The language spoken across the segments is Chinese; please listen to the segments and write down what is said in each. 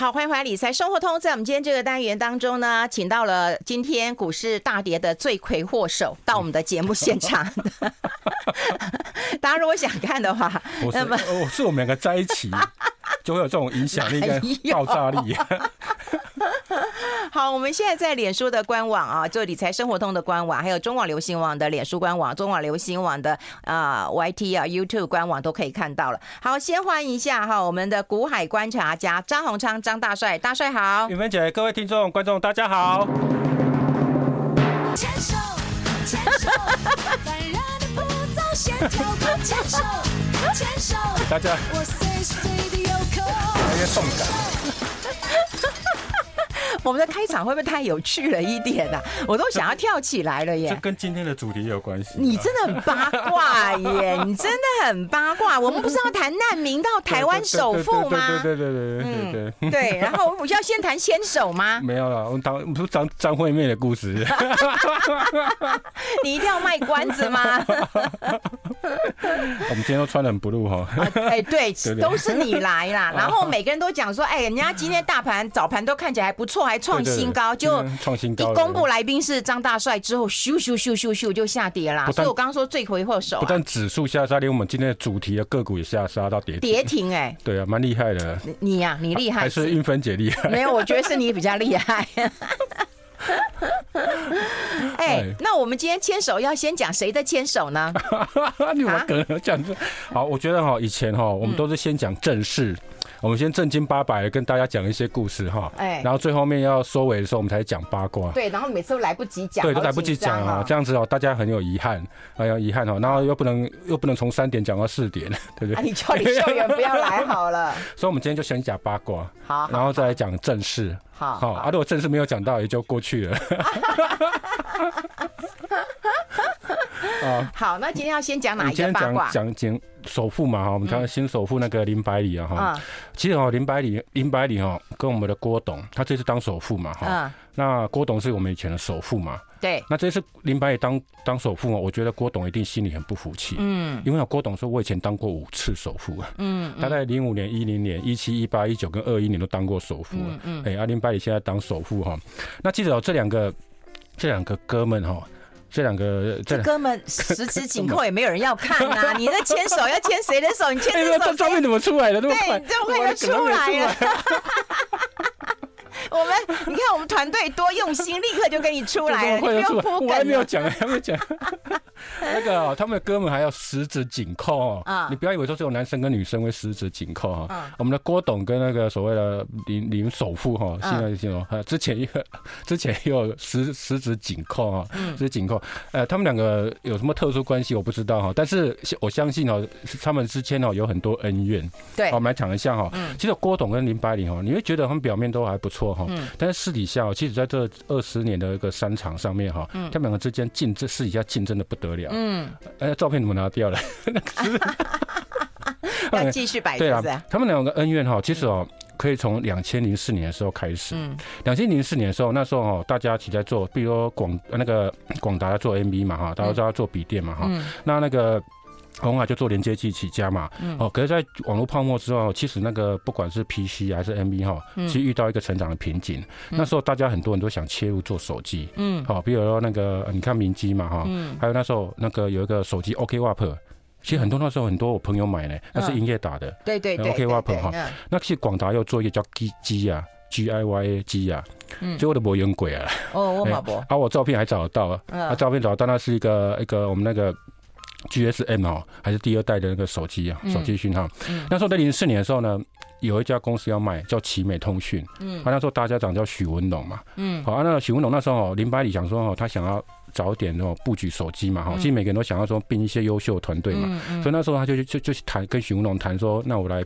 好，欢迎回来理财生活通。在我们今天这个单元当中呢，请到了今天股市大跌的罪魁祸首到我们的节目现场。大家如果想看的话，那么我是我们两个在一起 就会有这种影响力跟爆炸力。好，我们现在在脸书的官网啊，就理财生活通的官网，还有中网流行网的脸书官网、中网流行网的啊、呃、YT 啊 YouTube 官网都可以看到了。好，先欢迎一下哈，我们的股海观察家张宏昌张大帅，大帅好。雨芬姐，各位听众观众大家好。线条，牵手，牵手，大家，我随时随地有空，有点动感。我们的开场会不会太有趣了一点啊？我都想要跳起来了耶！这跟今天的主题有关系。你真的很八卦耶！你真的很八卦。我们不是要谈难民到台湾首富吗？对对对对对对对。对，然后我要先谈先手吗？没有了，我们谈张张惠妹的故事。你一定要卖关子吗？我们今天都穿的很不露哈。哎，对，都是你来啦。然后每个人都讲说，哎，人家今天大盘早盘都看起来还不错。还创新高，就创新高。一公布来宾是张大帅之后，咻咻咻咻咻就下跌啦。所以我刚刚说罪魁祸首，不但指数下杀，连我们今天的主题的个股也下杀到跌跌停。哎，对啊，蛮厉害的。你呀，你厉害，还是运芬姐厉害？没有，我觉得是你比较厉害。哎，那我们今天牵手要先讲谁的牵手呢？你们可能讲这好，我觉得哈，以前哈，我们都是先讲正事。我们先正经八百的跟大家讲一些故事哈，哎，然后最后面要收尾的时候，我们才讲八卦。对，然后每次都来不及讲，对，都来不及讲啊，这样子哦，大家很有遗憾，很有遗憾哦，然后又不能又不能从三点讲到四点，对不对？啊，你叫李秀媛不要来好了。所以，我们今天就先讲八卦，好，然后再来讲正事，好，好，啊，如果正式没有讲到，也就过去了。啊，好，那今天要先讲哪一个八卦？讲讲首富嘛哈，我们讲新首富那个林百里啊哈。其实哦，林百里林百里哈，跟我们的郭董，他这次当首富嘛哈。那郭董是我们以前的首富嘛。对。那这次林百里当当首富哦，我觉得郭董一定心里很不服气。嗯。因为郭董说，我以前当过五次首富啊。嗯。他在零五年、一零年、一七、一八、一九跟二一年都当过首富。嗯嗯。哎，阿林百里现在当首富哈。那记得哦，这两个这两个哥们哈。这两个这哥们十指紧扣也没有人要看呐、啊！你那牵手要牵谁的手？你牵的手，这照片怎么出来的？对，这么快就出来了。我们，你看我们团队多用心，立刻就给你出来了，你不用铺梗。我还没有讲，还没有讲。那个、哦，他们的哥们还要十指紧扣哦。啊，你不要以为说只有男生跟女生会十指紧扣哈。嗯。我们的郭董跟那个所谓的林林首富哈，现在形容之前一个 之前也有十十指紧扣啊，十指紧扣。呃，他们两个有什么特殊关系我不知道哈，但是我相信哦，他们之间哦有很多恩怨。对。我们来讲一下哈。嗯。其实郭董跟林百里哈，你会觉得他们表面都还不错哈。嗯。但是私底下，其实在这二十年的一个商场上面哈，他们两个之间竞争，私底下竞争的不得了。嗯，哎，照片怎么拿掉了？要继续摆对啊，他们两个恩怨哈，其实哦，可以从两千零四年的时候开始。嗯，两千零四年的时候，那时候哦，大家一起在做，比如说广那个广达做 MV 嘛哈，大家都知道做笔电嘛哈，那那个。鸿海就做连接器起家嘛，哦，可是，在网络泡沫之后，其实那个不管是 PC 还是 MV 哈，其实遇到一个成长的瓶颈。那时候大家很多人都想切入做手机，嗯，好，比如说那个你看明基嘛哈，还有那时候那个有一个手机 OKWAP，其实很多那时候很多我朋友买呢，那是英业打的，对对对，OKWAP 哈，那其实广达又做一个叫 G G 啊，G I Y A 基啊，最后的没用鬼啊，哦，我马博，啊，我照片还找得到啊，啊，照片找得到，那是一个一个我们那个。GSM 哦，还是第二代的那个手机啊，手机讯号。那时候在零四年的时候呢，有一家公司要卖，叫奇美通讯。嗯，啊那时候大家长叫许文龙嘛。嗯，好，啊那许文龙那时候林百里想说哦，他想要。早点那种布局手机嘛哈，其实每个人都想要说并一些优秀的团队嘛，所以那时候他就就就去谈跟许文龙谈说，那我来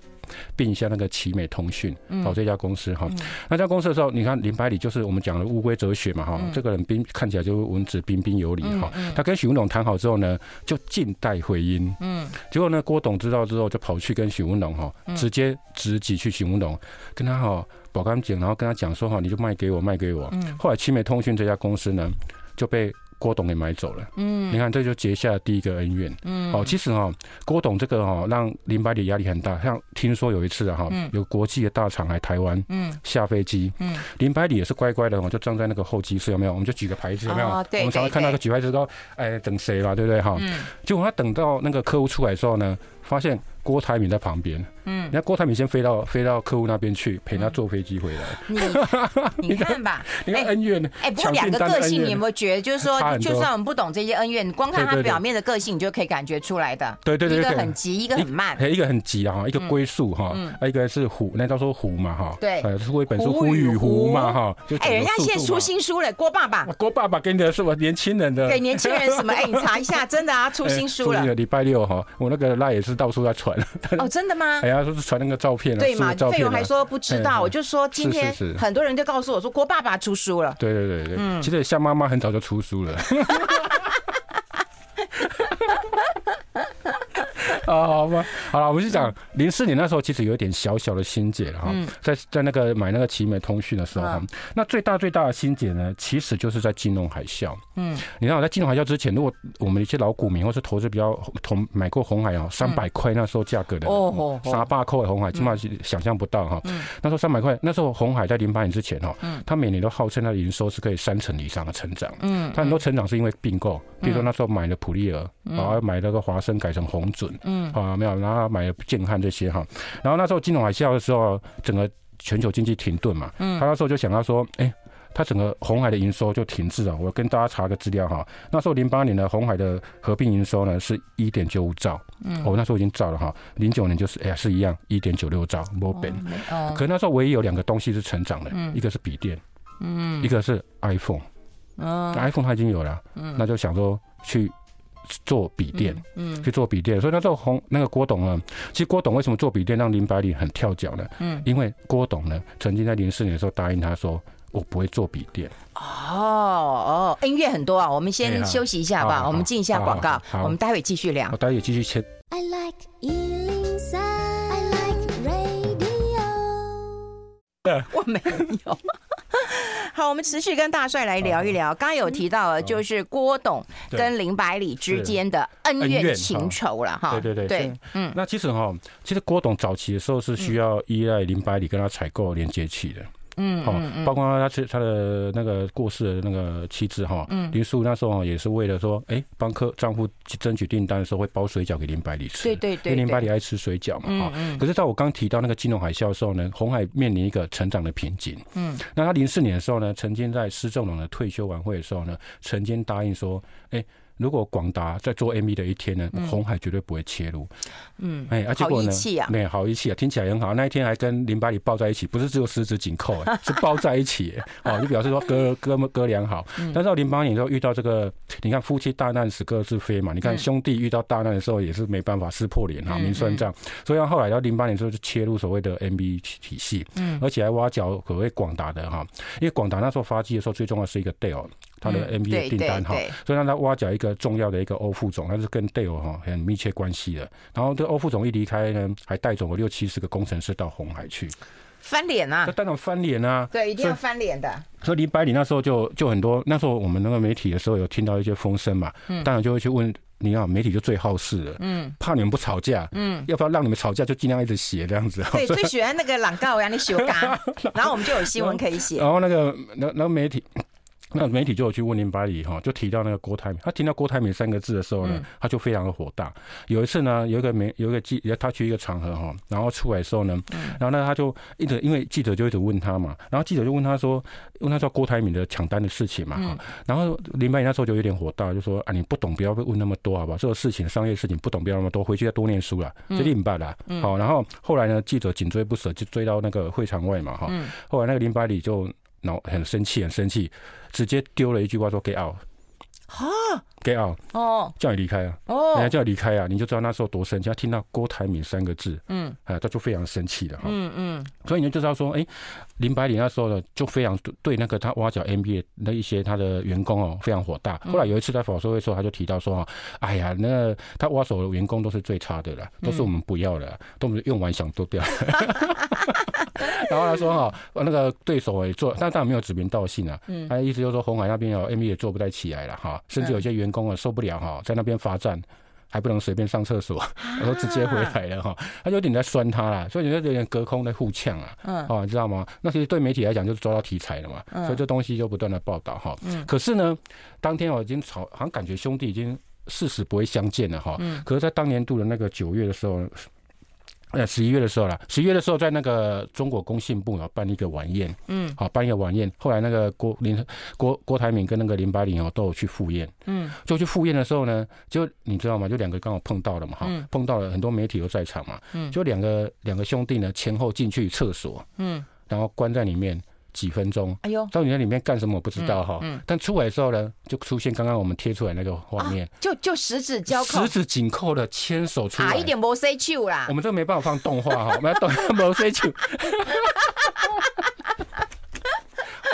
并一下那个奇美通讯，搞这家公司哈。那家公司的时候，你看林百里就是我们讲的乌龟哲学嘛哈，这个人彬看起来就文质彬彬有礼哈。他跟许文龙谈好之后呢，就静待回音。嗯，结果呢，郭董知道之后就跑去跟许文龙哈，直接直击去许文龙，跟他哈保干净，然后跟他讲说哈，你就卖给我卖给我。后来奇美通讯这家公司呢。就被郭董给买走了。嗯，你看这就结下了第一个恩怨。嗯，哦，其实哈，郭董这个哈让林百里压力很大。像听说有一次啊哈，有国际的大厂来台湾，嗯，下飞机，嗯，林百里也是乖乖的，我就站在那个候机室，有没有？我们就举个牌子，有没有？我们常常看到个举牌子说，哎，等谁了，对不对哈？嗯，结果他等到那个客户出来的时候呢，发现。郭台铭在旁边，嗯，那郭台铭先飞到飞到客户那边去陪他坐飞机回来。你 你看吧，你看恩怨，哎，不过两个个性，你有没有觉得，就是说，就算我们不懂这些恩怨，光看他表面的个性，你就可以感觉出来的。对对对，一个很急，一个很慢，一个很急啊，一个龟速哈，一个是虎，那叫做虎嘛哈。对，呃出一本书《虎与狐》嘛哈。哎，人家现在出新书了，郭爸爸。郭爸爸给你的是我年轻人的，给年轻人什么？哎，你查一下，真的啊，出新书了。礼拜六哈，我那个那也是到处在传。哦，真的。吗？哎呀，说是传那个照片，对嘛？费勇还说不知道，我就说今天很多人就告诉我说郭爸爸出书了。对对对对，嗯，其实夏妈妈很早就出书了。啊，好吧，好了，我们就讲零四年那时候，其实有一点小小的心结了哈，在在那个买那个奇美通讯的时候，那最大最大的心结呢，其实就是在金融海啸。嗯，你看我在金融海啸之前，如果我们一些老股民或是投资比较同买过红海啊，三百块那时候价格的哦，沙巴扣的红海，起码是想象不到哈。那时候三百块，那时候红海在零八年之前哈，它每年都号称它的营收是可以三成以上的成长。嗯，它很多成长是因为并购，比如说那时候买了普利尔，然后买了个华生改成红准。嗯，啊，没有，然后买了建汉这些哈，然后那时候金融海啸的时候，整个全球经济停顿嘛，嗯，他那时候就想到说，哎，他整个红海的营收就停滞了。我跟大家查个资料哈，那时候零八年的红海的合并营收呢是一点九五兆，嗯，我那时候已经兆了哈，零九年就是哎呀是一样一点九六兆，没变，哦，可那时候唯一有两个东西是成长的，一个是笔电，嗯，一个是 iPhone，嗯，iPhone 它已经有了，嗯，那就想说去。做笔电，嗯，去做笔电，所以那时候红那个郭董呢，其实郭董为什么做笔电让林百里很跳脚呢？嗯，因为郭董呢曾经在零四年的时候答应他说，我不会做笔电。哦哦，音乐很多啊，我们先休息一下吧，我们进一下广告，我们待会继续聊。我待会继续切。I like 103, I like radio。我没有。好，我们持续跟大帅来聊一聊。刚刚有提到，就是郭董跟林百里之间的恩怨情仇了哈。对对对，对，嗯。那其实哈，其实郭董早期的时候是需要依赖林百里跟他采购连接器的。嗯，好，包括他他的那个过世的那个妻子哈，林淑那时候也是为了说，哎，帮客丈夫争取订单的时候会包水饺给林百里吃，对对对，因为林百里爱吃水饺嘛，哈。可是在我刚提到那个金融海啸的时候呢，红海面临一个成长的瓶颈。嗯，那他零四年的时候呢，曾经在施正荣的退休晚会的时候呢，曾经答应说，哎。如果广达在做 MV 的一天呢，红海绝对不会切入。嗯，哎，而结果呢？没有好一气啊，听起来很好。那一天还跟林百里抱在一起，不是只有十指紧扣，是抱在一起。哦，就表示说哥哥们哥俩好。但是到零八年之后遇到这个，你看夫妻大难时各自飞嘛。你看兄弟遇到大难的时候也是没办法撕破脸哈，明算账。所以后来到零八年之后就切入所谓的 MV 体系，嗯，而且还挖角所谓广达的哈，因为广达那时候发迹的时候最重要是一个 Dell。他的 NBA 订单哈，所以让他挖角一个重要的一个欧副总，他是跟 Dale 哈很密切关系的。然后这欧副总一离开呢，还带走了六七十个工程师到红海去，翻脸啊！就当然翻脸啊！对，一定要翻脸的。所以林百里那时候就就很多，那时候我们那个媒体的时候有听到一些风声嘛，当然就会去问，你看媒体就最好事了，嗯，怕你们不吵架，嗯，要不要让你们吵架就尽量一直写这样子。对，最喜欢那个朗告让你修嘎，然后我们就有新闻可以写。然后那个那那个媒体。那媒体就有去问林百里哈，就提到那个郭台铭，他听到郭台铭三个字的时候呢，他就非常的火大。有一次呢，有一个媒有一个记，他去一个场合哈，然后出来的时候呢，然后呢他就一直因为记者就一直问他嘛，然后记者就问他说，问他说郭台铭的抢单的事情嘛哈，然后林百里那时候就有点火大，就说啊你不懂不要问那么多好吧，这个事情商业事情不懂不要那么多，回去要多念书了，这林百里好，然后后来呢记者紧追不舍，就追到那个会场外嘛哈，后来那个林百里就恼很生气很生气。直接丢了一句话说 “get out”，哈，get out，哦，叫你离开啊，哦，人家叫你离开啊，你就知道那时候多生气。他听到郭台铭三个字，嗯，哎，他就非常生气了，哈，嗯嗯，所以你就知道说，哎，林百里那时候呢，就非常对那个他挖角 NBA 那一些他的员工哦，非常火大。后来有一次在法说会的时候，他就提到说，哎呀，那他挖走的员工都是最差的了，都是我们不要的，都我们用完想丢掉。然后他说哈，那个对手也做，但当然没有指名道姓啊。嗯，他的意思就是说红海那边有，MV 也做不太起来了哈，甚至有些员工啊受不了哈，在那边罚站。还不能随便上厕所，然后直接回来了哈，他就有点在酸他啦，所以你就有点隔空在互呛啊，嗯，哦，你知道吗？那其实对媒体来讲就是抓到题材了嘛，嗯，所以这东西就不断的报道哈，嗯，可是呢，当天我已经吵，好像感觉兄弟已经誓死不会相见了哈，嗯，可是，在当年度的那个九月的时候。呃，十一月的时候啦，十一月的时候在那个中国工信部啊办一个晚宴，嗯，好办一个晚宴。后来那个郭林郭郭台铭跟那个林百里哦都有去赴宴，嗯，就去赴宴的时候呢，就你知道吗？就两个刚好碰到了嘛，哈，碰到了很多媒体都在场嘛，嗯，就两个两个兄弟呢前后进去厕所，嗯，然后关在里面。几分钟，哎呦，到底在里面干什么我不知道哈，嗯，但出来的时候呢，就出现刚刚我们贴出来那个画面，就就十指交扣，十指紧扣的牵手出来，差一点没塞球啦，我们这个没办法放动画哈，我们要动没塞球，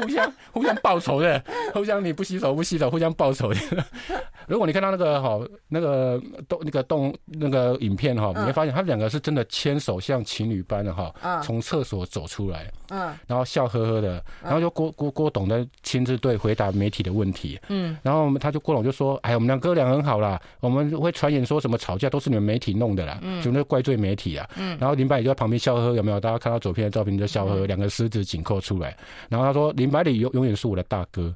互相 互相报仇的，互相你不洗手不洗手，互相报仇的。如果你看到那个哈，那个动那个动那个影片哈，你会发现他们两个是真的牵手像情侣般的哈，从厕所走出来，嗯，然后笑呵呵的，然后就郭郭郭董的亲自对回答媒体的问题，嗯，然后他就郭董就说，哎，我们两哥俩很好啦，我们会传言说什么吵架都是你们媒体弄的啦，嗯，就那怪罪媒体啊，嗯，然后林百里就在旁边笑呵呵，有没有？大家看到左边的照片就笑呵呵，两个十指紧扣出来，然后他说林百里永永远是我的大哥。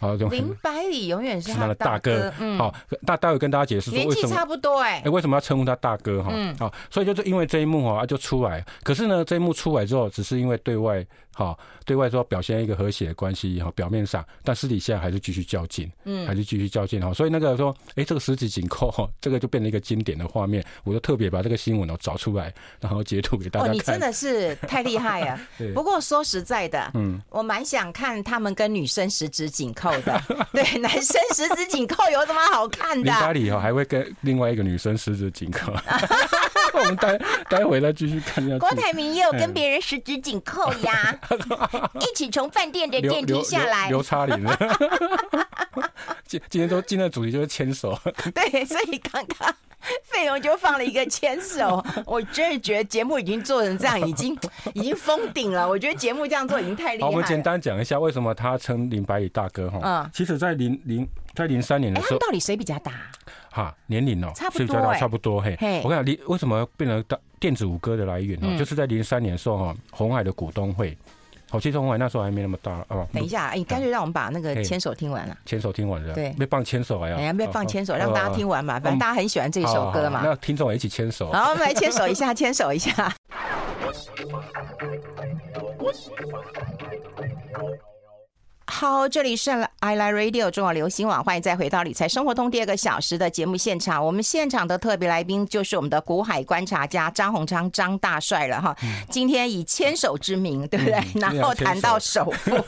好，林百里永远是他的大哥。嗯，好，大待会跟大家解释说为什么年纪差不多哎，哎，为什么要称呼他大哥哈？好，所以就是因为这一幕哈，就出来。可是呢，这一幕出来之后，只是因为对外。好，对外说表现一个和谐的关系哈，表面上，但私底下还是继续较劲，嗯，还是继续较劲哈。所以那个说，哎，这个十指紧扣哈，这个就变成一个经典的画面。我就特别把这个新闻哦找出来，然后截图给大家看。哦，你真的是太厉害了。不过说实在的，嗯，我蛮想看他们跟女生十指紧扣的。对，男生十指紧扣有什么好看的？林百里哈还会跟另外一个女生十指紧扣。我们待待会再继续看下去。郭台铭也有跟别人十指紧扣呀，一起从饭店的电梯下来。刘差林，今今天都今天的主题就是牵手。对，所以刚刚费鸿就放了一个牵手，我真的觉得节目已经做成这样，已经 已经封顶了。我觉得节目这样做已经太厉害了。好，我们简单讲一下为什么他称林百里大哥哈。嗯，其实在零零在零三年的时候，到底谁比较大？哈，年龄哦，差不多，差不多嘿。我跟你讲，为什么变成大电子五哥的来源呢？就是在零三年的时候哈，红海的股东会，好，其实红海那时候还没那么大啊。等一下，你干脆让我们把那个牵手听完了。牵手听完了，对，别放牵手哎呀，别放牵手，让大家听完嘛，反正大家很喜欢这首歌嘛。那听众也一起牵手。好，我们来牵手一下，牵手一下。好，这里是 I Like Radio 中国流行网，欢迎再回到理财生活通第二个小时的节目现场。我们现场的特别来宾就是我们的股海观察家张鸿昌张大帅了哈。今天以牵手之名，对不对？然后谈到首富，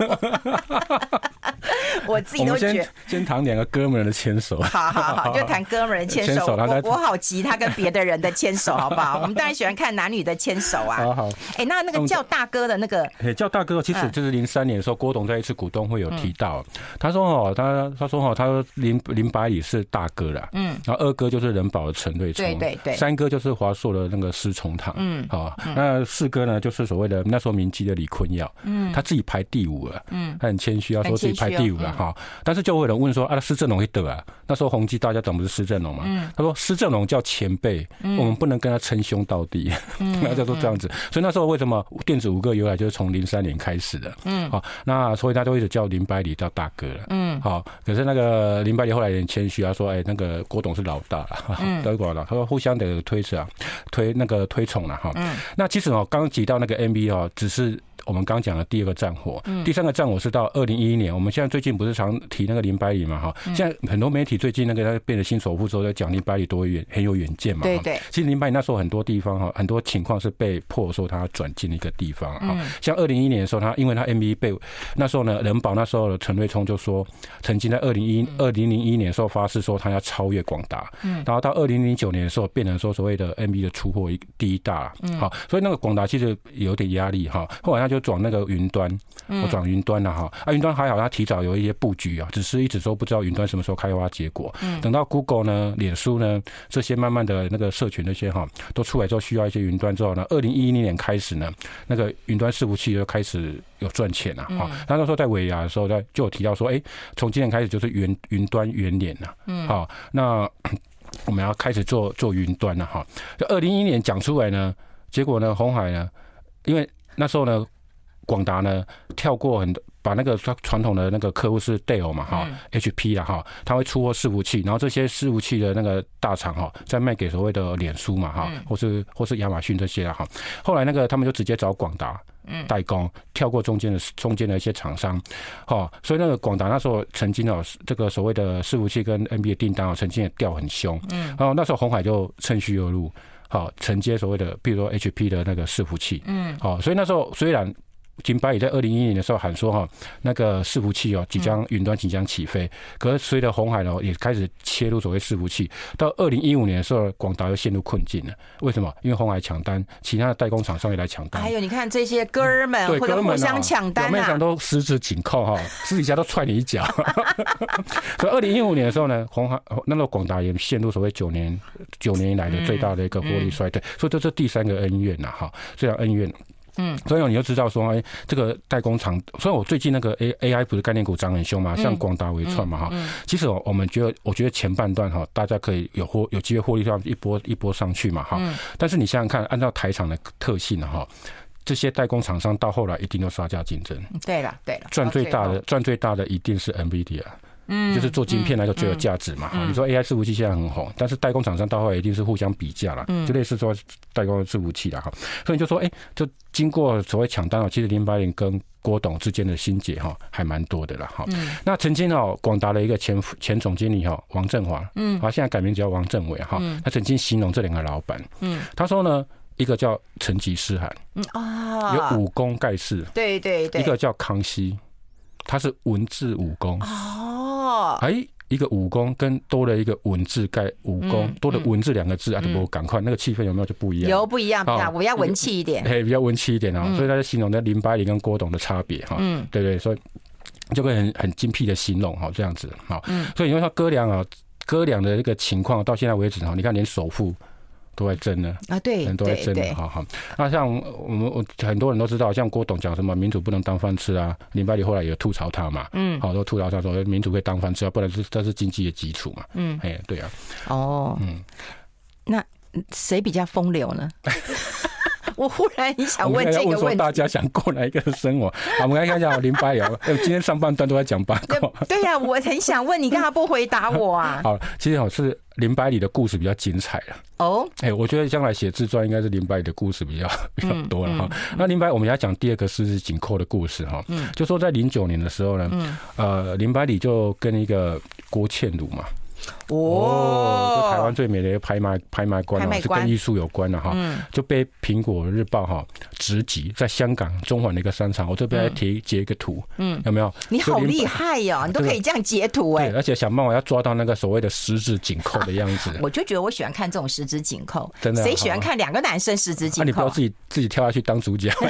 我自己都觉得先谈两个哥们的牵手。好好好，就谈哥们的牵手。我我好急他跟别的人的牵手，好不好？我们当然喜欢看男女的牵手啊。好好。哎，那那个叫大哥的那个，哎，叫大哥，其实就是零三年的时候，郭董在一次股东会。有提到，他说哦，他他说哈，他说林林百里是大哥啦，嗯，然后二哥就是人保的陈瑞聪，对对对，三哥就是华硕的那个施崇棠，嗯，好，那四哥呢就是所谓的那时候明基的李坤耀，嗯，他自己排第五了，嗯，他很谦虚，要说自己排第五了哈，但是就会有人问说啊，施正荣会得啊？那时候宏基大家懂不是施正荣嘛？他说施正荣叫前辈，我们不能跟他称兄道弟，那叫做这样子，所以那时候为什么电子五个由来就是从零三年开始的，嗯，好，那所以他就一直叫。林百里叫大哥了，嗯，好，可是那个林百里后来有点谦虚，他说：“哎，那个郭董是老大了，嗯，都广了。”他说：“互相的推辞啊，推那个推崇了哈。”嗯，那其实哦，刚刚提到那个 MV 哦，只是。我们刚讲的第二个战火，第三个战火是到二零一一年。我们现在最近不是常提那个林百里嘛？哈，现在很多媒体最近那个他变成新首富之后，在讲林百里多远很有远见嘛。对对。其实林百里那时候很多地方哈，很多情况是被迫说他转进一个地方哈。像二零一一年的时候，他因为他 MV 被那时候呢，人保那时候的陈瑞聪就说，曾经在二零一二零零一年的时候发誓说他要超越广达。嗯。然后到二零零九年的时候，变成说所谓的 MB 的出货第一大。嗯。好，所以那个广达其实有点压力哈。后来他就转那个云端，我转云端了哈。啊，云端还好，他提早有一些布局啊，只是一直说不知道云端什么时候开花结果。嗯等到 Google 呢、脸书呢这些慢慢的那个社群那些哈都出来之后，需要一些云端之后呢，二零一一年开始呢，那个云端伺服器就开始有赚钱啊哈。那那时候在尾牙的时候，在就有提到说，哎，从今年开始就是云云端元年了。嗯，好，那 我们要开始做做云端了哈。就二零一一年讲出来呢，结果呢，红海呢，因为那时候呢，广达呢跳过很多，把那个传传统的那个客户是 Dell 嘛哈，HP 啦哈，他会出货伺服器，然后这些伺服器的那个大厂哈，再卖给所谓的脸书嘛哈，或是或是亚马逊这些啦哈。后来那个他们就直接找广达代工，跳过中间的中间的一些厂商，哈，所以那个广达那时候曾经哦，这个所谓的伺服器跟 NB 的订单哦，曾经也掉很凶，嗯，然后那时候红海就趁虚而入。好，承接所谓的，比如说 HP 的那个伺服器，嗯，好，所以那时候虽然金巴也在二零一一年的时候喊说哈，那个伺服器哦，即将云端即将起飞，可是随着红海呢也开始切入所谓伺服器，到二零一五年的时候，广达又陷入困境了。为什么？因为红海抢单，其他的代工厂商也来抢单。还有你看这些哥们，对，哥们互相抢单啊，表面上都十指紧扣哈，私底下都踹你一脚。所以二零一五年的时候呢，红海那个广达也陷入所谓九年。九年以来的最大的一个获利衰退，所以这是第三个恩怨呐，哈，这样恩怨。嗯，所以你就知道说，哎，这个代工厂，所以我最近那个 A A I 不是概念股涨很凶嘛，像广达、微创嘛，哈，其实我我们觉得，我觉得前半段哈，大家可以有获有机会获利上一波一波上去嘛，哈。但是你想想看，按照台厂的特性哈，这些代工厂商到后来一定都杀价竞争。对了，对了，赚最大的赚最大的一定是 NVIDIA。嗯，就是做晶片来说最有价值嘛。你说 AI 伺服器现在很红，但是代工厂商到后来一定是互相比价了，就类似说代工伺服器了哈。所以就说，哎，就经过所谓抢单哦，其实林百年跟郭董之间的心结哈还蛮多的了哈。那曾经哦，广达的一个前前总经理哈王振华，嗯，啊，现在改名叫王振伟哈，他曾经形容这两个老板，嗯，他说呢，一个叫成吉思汗，嗯啊，有武功盖世，对对对，一个叫康熙，他是文治武功哦。哦，哎，一个武功跟多了一个文字盖武功，多了文字两个字啊，就不赶快，那个气氛有没有就不一样？有不一样，比较我要文气一点，嘿，比较文气一点啊，所以他就形容在林百里跟郭董的差别哈，嗯，对对，所以就会很很精辟的形容哈，这样子哈，所以你说他哥俩啊，哥俩的这个情况到现在为止哈，你看连首富。都在争呢？啊，对，人都在争的，好好。那像我们我很多人都知道，像郭董讲什么民主不能当饭吃啊，林百里后来也吐槽他嘛，嗯，好多吐槽他说民主可以当饭吃啊，不然是这是经济的基础嘛，嗯，哎，对啊，哦，嗯，那谁比较风流呢？我忽然很想问这个问题，大家想过哪一个生活？好，我们来看一下林百里，今天上半段都在讲八卦。对呀，我很想问你，干嘛不回答我啊？好，其实我是。林百里的故事比较精彩了哦，哎，我觉得将来写自传应该是林百里的故事比较比较多了哈。那林百，我们要讲第二个十指紧扣的故事哈，嗯，就说在零九年的时候呢，嗯，呃，林百里就跟一个郭倩茹嘛。哦，台湾最美的拍卖拍卖官啊，是跟艺术有关的哈，就被苹果日报哈直击在香港中环的一个商场，我这边来贴截一个图，嗯，有没有？你好厉害哟，你都可以这样截图哎，而且想办法要抓到那个所谓的十指紧扣的样子。我就觉得我喜欢看这种十指紧扣，真的，谁喜欢看两个男生十指紧扣？那你不要自己自己跳下去当主角。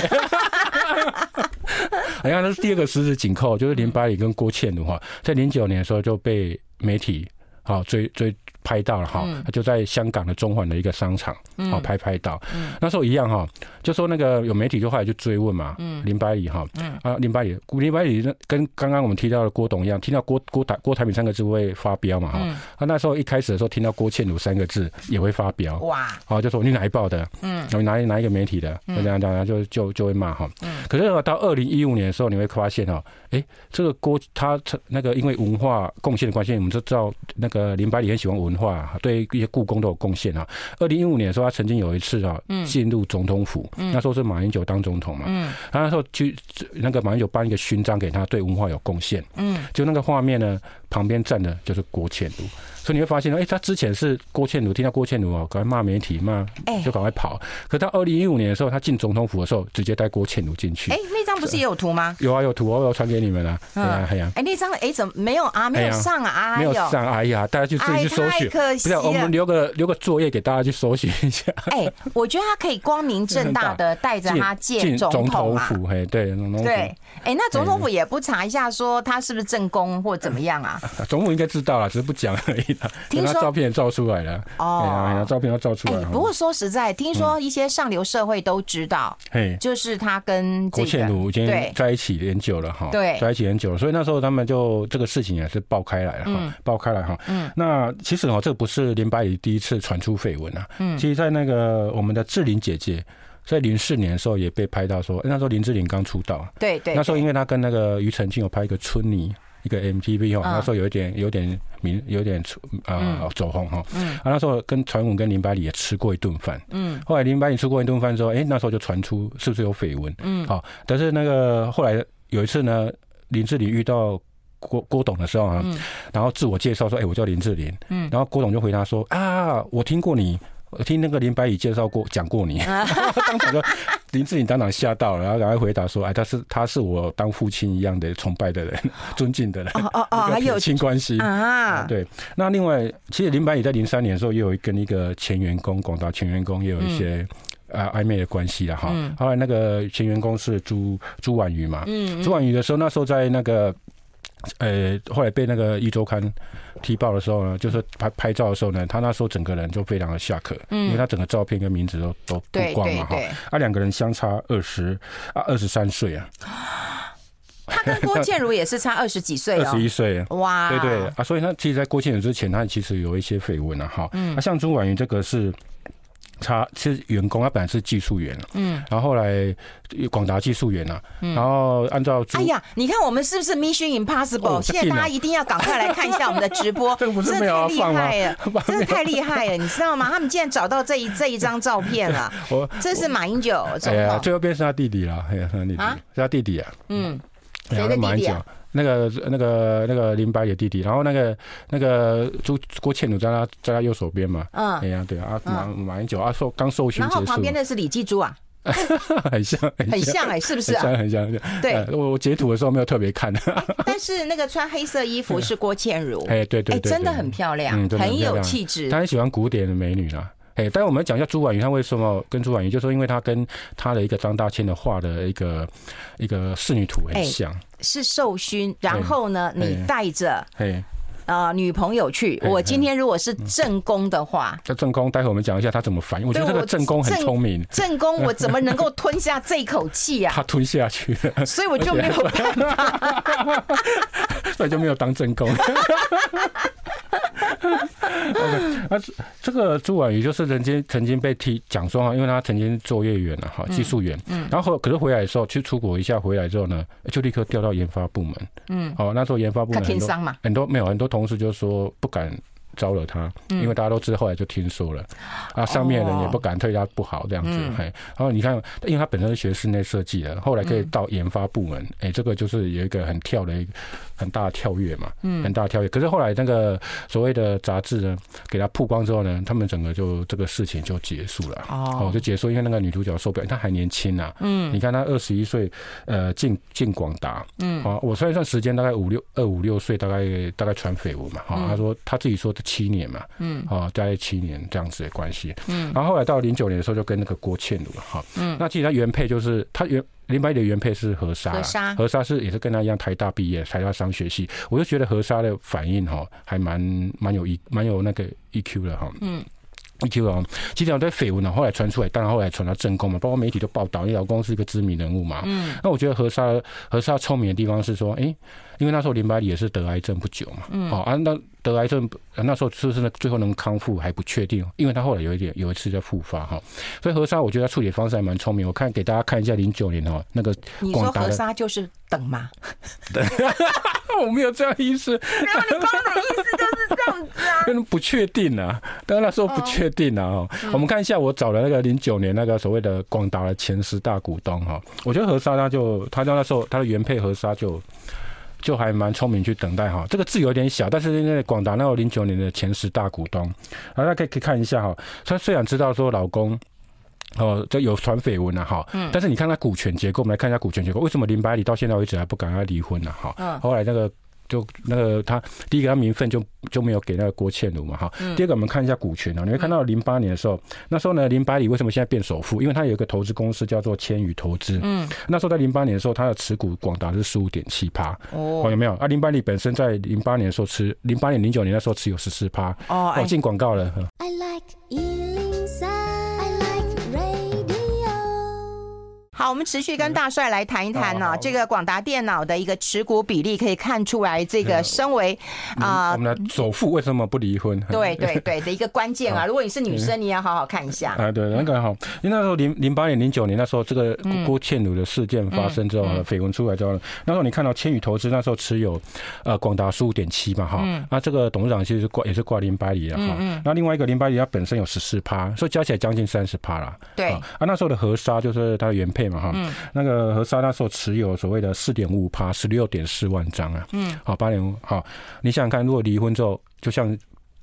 你看，那是第二个十指紧扣，就是林百里跟郭倩茹哈，在零九年的时候就被媒体。好，追追拍到了哈，他就在香港的中环的一个商场，好拍拍到，那时候一样哈，就说那个有媒体就后来就追问嘛，林百里哈，啊林百里，林百里跟刚刚我们提到的郭董一样，听到郭郭台郭台铭三个字会发飙嘛哈，他那时候一开始的时候听到郭倩茹三个字也会发飙，哇，啊就说你哪一报的，嗯，哪一哪一个媒体的，就这样这样就就就会骂哈，可是到二零一五年的时候，你会发现哈，哎，这个郭他那个因为文化贡献的关系，我们就知道那个。呃，林百里很喜欢文化，对一些故宫都有贡献啊。二零一五年的时候，他曾经有一次啊，进入总统府，那时候是马英九当总统嘛，他那时候去那个马英九颁一个勋章给他，对文化有贡献，嗯，就那个画面呢，旁边站的就是郭倩如。所以你会发现，哎，他之前是郭倩如，听到郭倩如哦，赶快骂媒体，骂，就赶快跑。可到二零一五年的时候，他进总统府的时候，直接带郭倩如进去。哎，那张不是也有图吗？有啊，有图，我有传给你们了。哎呀，哎呀，哎，那张哎怎么没有啊？没有上啊？没有上，哎呀，大家去自己去搜寻。可惜，不是，我们留个留个作业给大家去搜寻一下。哎，我觉得他可以光明正大的 带着他进总统府。嘿，对，对。哎，那总统府也不查一下，说他是不是正宫或怎么样啊？总统应该知道了，只是不讲而已啦。听说。照片照出来了哦，哎呀，照片要照出来。不过说实在，听说一些上流社会都知道，嘿，就是他跟郭倩如已经在一起很久了哈，对，在一起很久了，所以那时候他们就这个事情也是爆开来了哈，爆开来哈。嗯，那其实哦，这不是林百里第一次传出绯闻啊。嗯，其实，在那个我们的志玲姐姐在零四年的时候也被拍到说，那时候林志玲刚出道，对对，那时候因为她跟那个庾澄庆有拍一个春泥。一个 MTV 哈，那时候有一点有点名，有点出啊走红哈。嗯。啊，那时候跟传闻跟林百里也吃过一顿饭。嗯。后来林百里吃过一顿饭之后，哎，那时候就传出是不是有绯闻？嗯。好，但是那个后来有一次呢，林志玲遇到郭郭董的时候啊，然后自我介绍说：“哎，我叫林志玲。”嗯。然后郭董就回答说：“啊，我听过你。”我听那个林白宇介绍过，讲过你，当场就林志颖当场吓到了，然后赶快回答说：“哎，他是他是我当父亲一样的崇拜的人，尊敬的人，哦哦哦，还有亲关系啊。”对，那另外，其实林白宇在零三年的时候，也有跟一个前员工，广达前员工也有一些啊暧昧的关系了哈。后来那个前员工是朱朱婉瑜嘛，朱婉瑜的时候，那时候在那个。呃，后来被那个一周刊踢爆的时候呢，就是拍拍照的时候呢，他那时候整个人就非常的下课，嗯，因为他整个照片跟名字都都曝光嘛哈，啊，两个人相差二十啊二十三岁啊，他跟郭倩如也是差二十几岁，二十一岁，哇，对对啊，所以他其实，在郭倩如之前，他其实有一些绯闻啊哈，嗯，啊，像朱婉瑜这个是。他是员工，他本来是技术员，嗯，然后后来广达技术员了，然后按照哎呀，你看我们是不是 Mission Impossible？现在大家一定要赶快来看一下我们的直播，这个不是没有放吗？真的太厉害了，你知道吗？他们竟然找到这一这一张照片了，我这是马英九，哎呀，最后变成他弟弟了，哎呀，他弟弟是他弟弟啊，嗯，谁的弟弟啊？那个那个那个林白的弟弟，然后那个那个朱郭倩如在他在他右手边嘛，嗯，哎呀，对啊，马马英九啊，受刚受训，然后旁边那是李继珠啊，很 像很像。哎，是不是啊？很像很像，对，我我截图的时候没有特别看，但是那个穿黑色衣服是郭倩如，哎，对对对，真的很漂亮，很有气质，他很喜欢古典的美女啦。哎，但是我们讲一下朱婉瑜，她为什么跟朱婉瑜，就是说因为她跟她的一个张大千的画的一个一个仕女图很像，是受勋，然后呢，你带着呃女朋友去。我今天如果是正宫的话，这正宫，待会我们讲一下他怎么反应。我觉得这个正宫很聪明，正宫我怎么能够吞下这一口气啊？他吞下去了，所以我就没有办法，所以就没有当正宫。OK，那这个朱婉瑜就是曾经曾经被提讲说哈，因为他曾经作业员了哈，技术员，嗯，然后可是回来的时候去出国一下，回来之后呢，就立刻调到研发部门，嗯，好，那时候研发部门很多很多没有很多同事就说不敢。招惹他，因为大家都知道，后来就听说了，啊，上面的人也不敢对他不好这样子，嘿，然后你看，因为他本身是学室内设计的，后来可以到研发部门，哎，这个就是有一个很跳的一个很大的跳跃嘛，嗯，很大的跳跃。可是后来那个所谓的杂志呢，给他曝光之后呢，他们整个就这个事情就结束了，哦，就结束，因为那个女主角受不了，她还年轻呐，嗯，你看她二十一岁，呃，进进广达，嗯，啊，我算一算时间，大概五六二五六岁，大概大概传绯闻嘛，哈，他说他自己说的。七年嘛，嗯，哦，大概七年这样子的关系，嗯，然后后来到零九年的时候，就跟那个郭倩如了，哈，嗯，那其实他原配就是他原林百里的原配是何莎，何莎，何莎是也是跟他一样台大毕业，台大商学系，我就觉得何莎的反应哈，还蛮蛮有 E 蛮有那个 EQ 的哈，嗯，EQ 啊，其实对绯闻呢，后来传出来，当然后来传到正宫嘛，包括媒体都报道，因为老公是一个知名人物嘛，嗯，那我觉得何莎何莎聪明的地方是说，哎，因为那时候林百里也是得癌症不久嘛，嗯，哦，啊那。得癌症那时候是不是最后能康复还不确定，因为他后来有一点有一次在复发哈，所以何莎我觉得他处理方式还蛮聪明。我看给大家看一下零九年哈那个，你说何莎就是等吗？对，我没有这样意思。没有，你刚刚的意思就是这样子啊。不确定啊，当然那时候不确定啊。哦，我们看一下我找的那个零九年那个所谓的广达的前十大股东哈，我觉得何莎他就他那时候他的原配何莎就。就还蛮聪明去等待哈。这个字有点小，但是因为广达那个零九年的前十大股东，大家可以可以看一下哈。他虽然知道说老公哦，这有传绯闻了哈，但是你看他股权结构，我们来看一下股权结构，为什么林百里到现在为止还不敢要离婚呢？哈，后来那个。就那个他第一个他名分就就没有给那个郭倩如嘛哈，第二个我们看一下股权啊，你会看到零八年的时候，那时候呢林百里为什么现在变首富？因为他有一个投资公司叫做千羽投资，嗯，那时候在零八年的时候，他的持股广达是十五点七趴。哦，有没有？啊，林百里本身在零八年的时候持零八年零九年的时候持有十四趴。哦，进广告了。I like 好，我们持续跟大帅来谈一谈呢。这个广达电脑的一个持股比例可以看出来，这个身为啊，我们的首富为什么不离婚？对对对的一个关键啊。如果你是女生，你要好好看一下。啊，对，那个好，因为那时候零零八年、零九年那时候，这个郭倩如的事件发生之后，绯闻出来之后，那时候你看到千羽投资那时候持有呃广达十五点七嘛哈，那这个董事长其实是挂也是挂零八里的哈，那另外一个零八里它本身有十四趴，所以加起来将近三十趴了。对，啊那时候的河沙就是他的原配。哈，嗯，那个和沙那时候持有所谓的四点五五趴，十六点四万张啊，嗯，好八点五，好，你想想看，如果离婚之后，就像。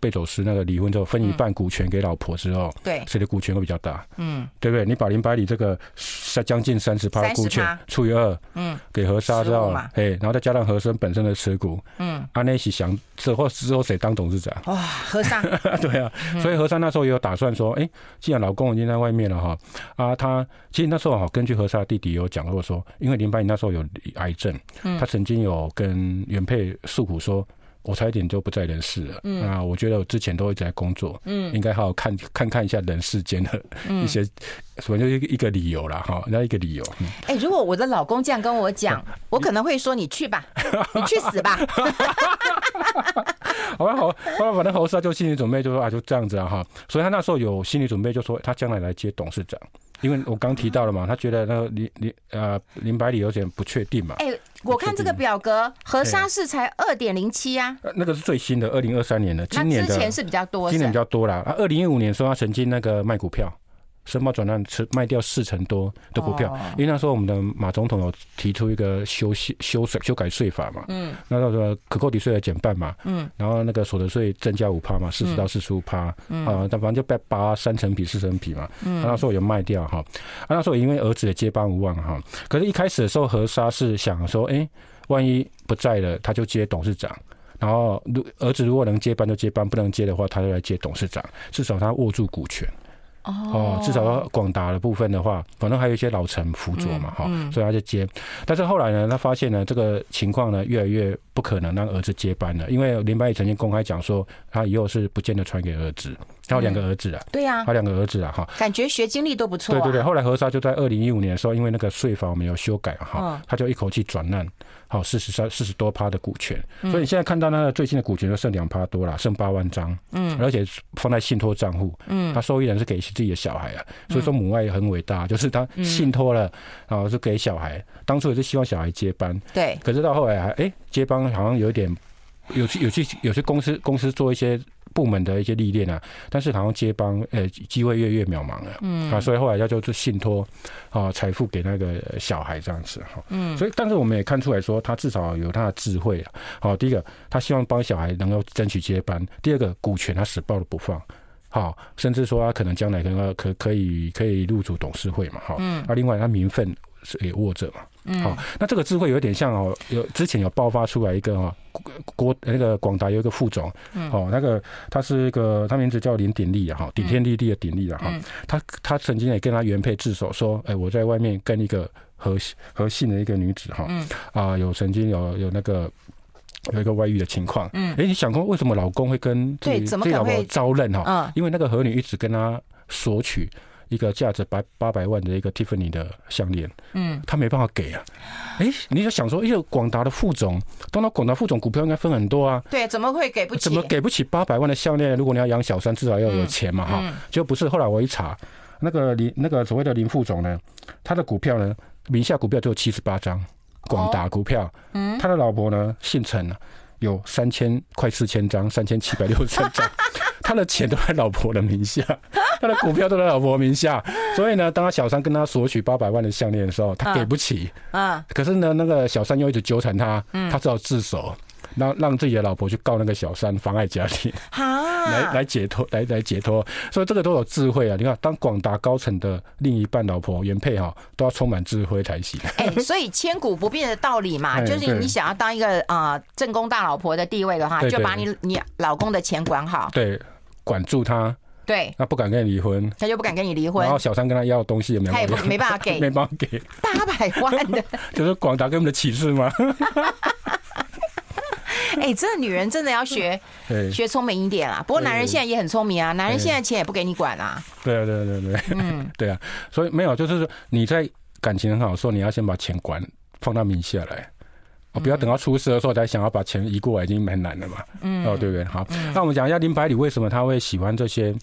贝佐斯那个离婚之后分一半股权给老婆之后，对，谁的股权会比较大？嗯，对不对？你把林百里这个三将近三十趴的股权除以二，嗯，给何沙之后，哎，然后再加上和生本身的持股，嗯，阿内西想之后之后谁当董事长？哇，和尚，对啊，所以和尚那时候也有打算说，哎，既然老公已经在外面了哈，啊，他其实那时候哈，根据何莎的弟弟有讲过说，因为林百里那时候有癌症，他曾经有跟原配诉苦说。我差一点就不在人世了。嗯，啊，我觉得我之前都一直在工作，嗯，应该好好看看看一下人世间的 一些，什么就一个一个理由了哈，那一个理由。哎，如果我的老公这样跟我讲，我可能会说：“你去吧，你去死吧。”好吧，好，好吧，反正侯氏就心理准备，就说啊，就这样子啊哈。所以他那时候有心理准备，就说他将来来接董事长。因为我刚提到了嘛，他觉得那个林林呃林百里有点不确定嘛。哎，我看这个表格，河沙市才二点零七啊。那个是最新的，二零二三年的。今年的之前是比较多，今年比较多啦。啊，二零一五年说他曾经那个卖股票。申报转让，吃卖掉四成多的股票，因为那时候我们的马总统有提出一个修修修修改税法嘛，嗯，那到时候可扣抵税要减半嘛，嗯，然后那个所得税增加五趴嘛，四十到四十五趴，嗯，啊，但反正就被扒三成比四成比嘛，嗯，那时候有卖掉哈，啊，那时候因为儿子也接班无望哈，可是一开始的时候和沙是想说，哎，万一不在了，他就接董事长，然后如儿子如果能接班就接班，不能接的话，他就来接董事长，至少他握住股权。哦，至少说广达的部分的话，反正还有一些老臣辅佐嘛，哈、嗯，所以他就接。但是后来呢，他发现呢，这个情况呢，越来越不可能让儿子接班了，因为林白也曾经公开讲说，他以后是不见得传给儿子。他有两个儿子啊，对呀，他两个儿子啊，哈，感觉学经历都不错。对对对，后来和沙就在二零一五年的时候，因为那个税法我们有修改哈，他就一口气转让，好四十三四十多趴的股权，所以你现在看到那个最新的股权就剩两趴多了，剩八万张，嗯，而且放在信托账户，嗯，他受益人是给自己的小孩啊，所以说母爱也很伟大，就是他信托了，然后是给小孩，当初也是希望小孩接班，对，可是到后来还哎接班好像有点有去有去有些公司公司做一些。部门的一些历练啊，但是好像接班，呃，机会越越渺茫了，嗯。啊，所以后来他就是信托啊财富给那个小孩这样子哈，嗯，所以但是我们也看出来说，他至少有他的智慧啊，好，第一个他希望帮小孩能够争取接班，第二个股权他死抱着不放，好，甚至说他可能将来可能可可以可以入主董事会嘛，好，嗯，啊，另外他名分是也握着嘛。好，那这个智慧有点像哦，有之前有爆发出来一个哈，国那个广达有一个副总，哦，那个他是一个，他名字叫林鼎立啊，哈，顶天立地的鼎立啊，哈，他他曾经也跟他原配自首说，哎，我在外面跟一个和和姓的一个女子哈，啊，有曾经有有那个有一个外遇的情况，嗯，哎，你想过为什么老公会跟这这老婆招认哈？因为那个何女一直跟他索取。一个价值八八百万的一个 Tiffany 的项链，嗯，他没办法给啊。哎、欸，你就想说，因为广达的副总，当然广达副总股票应该分很多啊。对，怎么会给不起？怎么给不起八百万的项链？如果你要养小三，至少要有钱嘛，哈、嗯。就不是。后来我一查，那个林那个所谓的林副总呢，他的股票呢，名下股票只有七十八张，广达股票。嗯。他的老婆呢，姓陈，有三千快四千张，三千七百六十三张。他的钱都在老婆的名下，他的股票都在老婆名下，所以呢，当他小三跟他索取八百万的项链的时候，他给不起。啊，可是呢，那个小三又一直纠缠他，他只好自首。让让自己的老婆去告那个小三妨碍家庭，来来解脱，来来解脱，所以这个都有智慧啊！你看，当广达高层的另一半老婆原配哈，都要充满智慧才行。哎，所以千古不变的道理嘛，就是你想要当一个啊正宫大老婆的地位的话，就把你你老公的钱管好，对，管住他，对，他不敢跟你离婚，他就不敢跟你离婚，然后小三跟他要东西也没，他也没办法给，没办法给。八百万的，就是广达给我们的启示吗？哎、欸，这个女人真的要学 学聪明一点啊！不过男人现在也很聪明啊，男人现在钱也不给你管啊。对啊，对啊，对对，嗯，对啊，所以没有，就是说你在感情很好的时候，你要先把钱管放到名下来，哦，不要等到出事的时候才想要把钱移过来，已经蛮难了嘛。嗯，哦，对不对？好，那我们讲一下林百里为什么他会喜欢这些。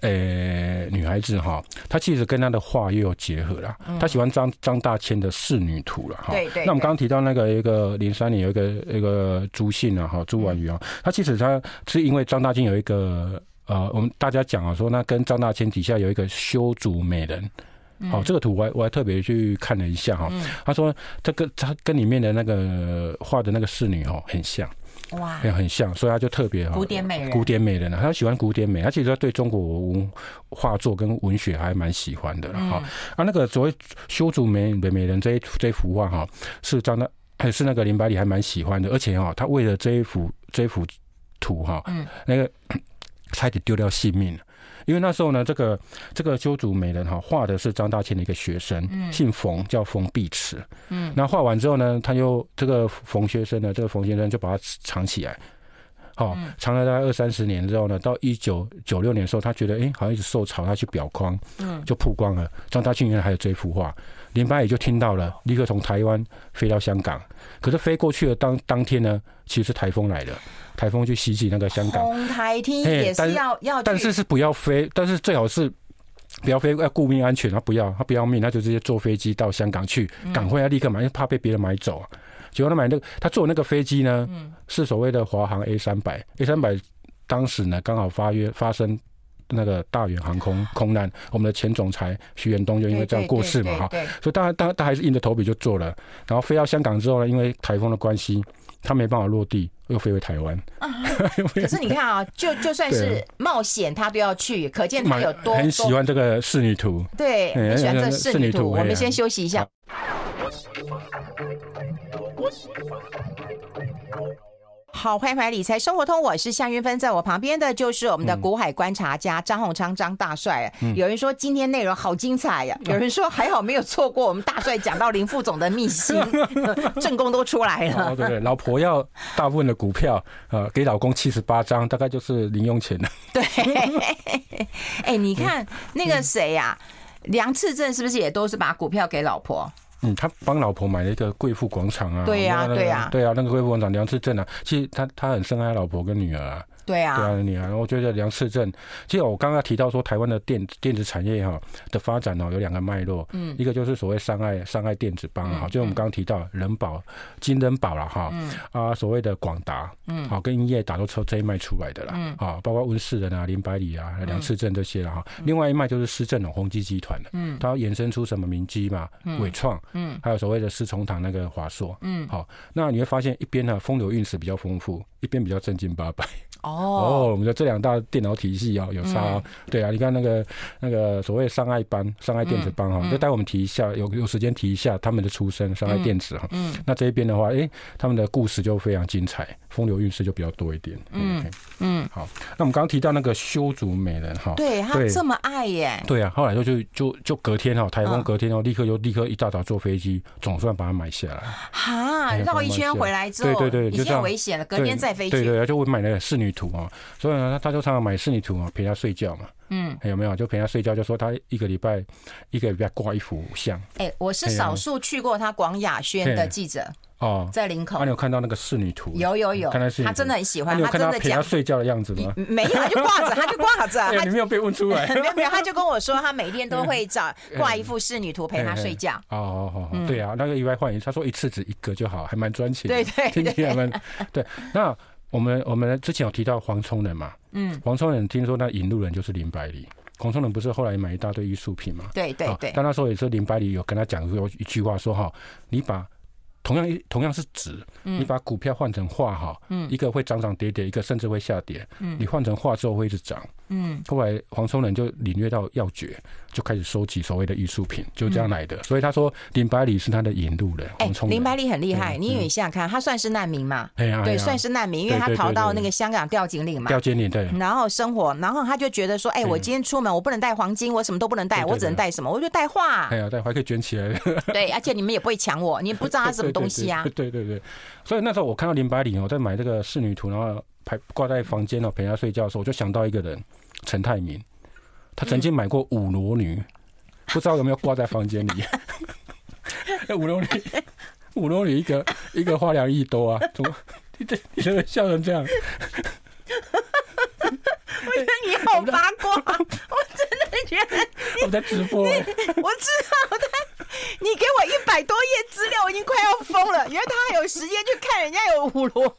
呃、欸，女孩子哈，她其实跟她的画又有结合了。她喜欢张张大千的仕女图了哈。对对。那我们刚刚提到那个一个零三年有一个一个朱姓啊哈朱婉瑜啊，她其实她是因为张大千有一个呃，我们大家讲啊说，那跟张大千底下有一个修竹美人。好，这个图我还我还特别去看了一下哈。他说这个他跟里面的那个画的那个仕女哦很像。哇，很像，所以他就特别古典美人，古典美人啊，他喜欢古典美，他其实他对中国文画作跟文学还蛮喜欢的哈。啊，那个所谓修竹美美美人这一这幅画哈，是张大还是那个林百里还蛮喜欢的，而且哈，他为了这一幅这一幅图哈，嗯，那个差点丢掉性命。因为那时候呢，这个这个修竹美人哈画的是张大千的一个学生，姓冯，叫冯碧池。嗯，那画完之后呢，他又这个冯学生呢，这个冯先生就把它藏起来，好，藏了大概二三十年之后呢，到一九九六年的时候，他觉得哎，好像一直受潮，他去裱框，嗯，就曝光了。张大千原来还有这幅画，林百里就听到了，立刻从台湾飞到香港。可是飞过去的当当天呢，其实是台风来了。台风去袭击那个香港，红台天也是要要，但是是不要飞，但是最好是不要飞，要顾命安全。他不要，他不要命，他就直接坐飞机到香港去，赶快要立刻买，因为怕被别人买走啊。结果他买那个，他坐那个飞机呢，是所谓的华航 A 三百，A 三百当时呢刚好发约发生那个大远航空空难，我们的前总裁徐远东就因为这样过世嘛哈，所以当然当他还是硬着头皮就做了，然后飞到香港之后呢，因为台风的关系。他没办法落地，又飞回台湾。可是你看啊，就就算是冒险，他都要去，可见他有多很喜欢这个仕女图。对，很喜欢这个仕女图。我们先休息一下。好，欢迎回来理财生活通，我是夏云芬，在我旁边的就是我们的股海观察家张宏昌张大帅。有人说今天内容好精彩呀，有人说还好没有错过我们大帅讲到林副总的秘辛，正宫都出来了。对对，老婆要大部分的股票，呃，给老公七十八张，大概就是零用钱了。对，哎，你看那个谁呀，梁次正是不是也都是把股票给老婆？嗯，他帮老婆买了一个贵妇广场啊。对呀，对呀，对啊，那个贵妇广场梁志正啊，其实他他很深爱老婆跟女儿啊。对啊，对啊，你啊，我觉得梁次正，其实我刚刚提到说，台湾的电电子产业哈的发展哦，有两个脉络，嗯，一个就是所谓三爱三爱电子帮哈，就我们刚刚提到人保、金人保了哈，啊，所谓的广达，嗯，好，跟英业打都从这一脉出来的啦，嗯，啊，包括温世仁啊、林百里啊、梁次正这些了哈，另外一脉就是施正荣宏基集团的，嗯，它衍生出什么明基嘛、伟创，嗯，还有所谓的施崇堂那个华硕，嗯，好，那你会发现一边呢风流韵事比较丰富，一边比较正经八百。哦，我们的这两大电脑体系啊，有差哦。对啊，你看那个那个所谓上爱班、上爱电子班哈，就待我们提一下，有有时间提一下他们的出身，上爱电子哈。嗯，那这一边的话，哎，他们的故事就非常精彩，风流韵事就比较多一点。嗯嗯，好，那我们刚刚提到那个修竹美人哈，对他这么爱耶。对啊，后来就就就就隔天哈，台风隔天哦，立刻就立刻一大早坐飞机，总算把它买下来。哈，绕一圈回来之后，对对对，就这样危险了，隔天再飞机。对对，就我买那个仕女图啊，所以呢，他他就常常买仕女图啊，陪他睡觉嘛。嗯，有没有就陪他睡觉？就说他一个礼拜一个礼拜挂一幅像。哎，我是少数去过他广雅轩的记者。哦，在林口，那你有看到那个仕女图？有有有，看他真的很喜欢，他真的陪他睡觉的样子吗？没有，他就挂着，他就挂着。你没有被问出来？没有没有，他就跟我说，他每天都会找挂一幅仕女图陪他睡觉。哦哦哦，对啊，那个意外换一，他说一次只一个就好，还蛮专情。对对，听起来蛮对。那我们我们之前有提到黄崇仁嘛，嗯，黄崇仁听说那引路人就是林百里，黄崇仁不是后来买一大堆艺术品嘛？对对对。但那时候也是林百里有跟他讲过一句话说哈，你把同样一同样是纸，你把股票换成画哈，嗯，一个会涨涨跌跌，一个甚至会下跌，嗯，你换成画之后会一直涨。嗯，后来黄崇仁就领略到要诀，就开始收集所谓的艺术品，就这样来的。嗯、所以他说林百里是他的引路人。哎、欸，林百里很厉害，嗯、你以为想想看，他算是难民嘛？对、嗯、对，算是难民，因为他逃到那个香港吊井岭嘛。吊井岭对。然后生活，然后他就觉得说，哎、欸，我今天出门我不能带黄金，我什么都不能带，我只能带什么？我就带画。哎呀，带画可以卷起来。对，而且你们也不会抢我，你不知道他什么东西啊。对对对，对，对，所以那时候我看到林百里我，在买这个仕女图，然后排挂在房间哦，陪他睡觉的时候，我就想到一个人。陈泰明，他曾经买过五罗女，嗯、不知道有没有挂在房间里。五罗女，五罗女一个一个花两亿多啊！怎么你这你这个笑成这样？我觉得你好八卦，我真的觉得我在直播。我知道的，你给我一百多页资料，我已经快要疯了。因为他还有时间去看人家有五罗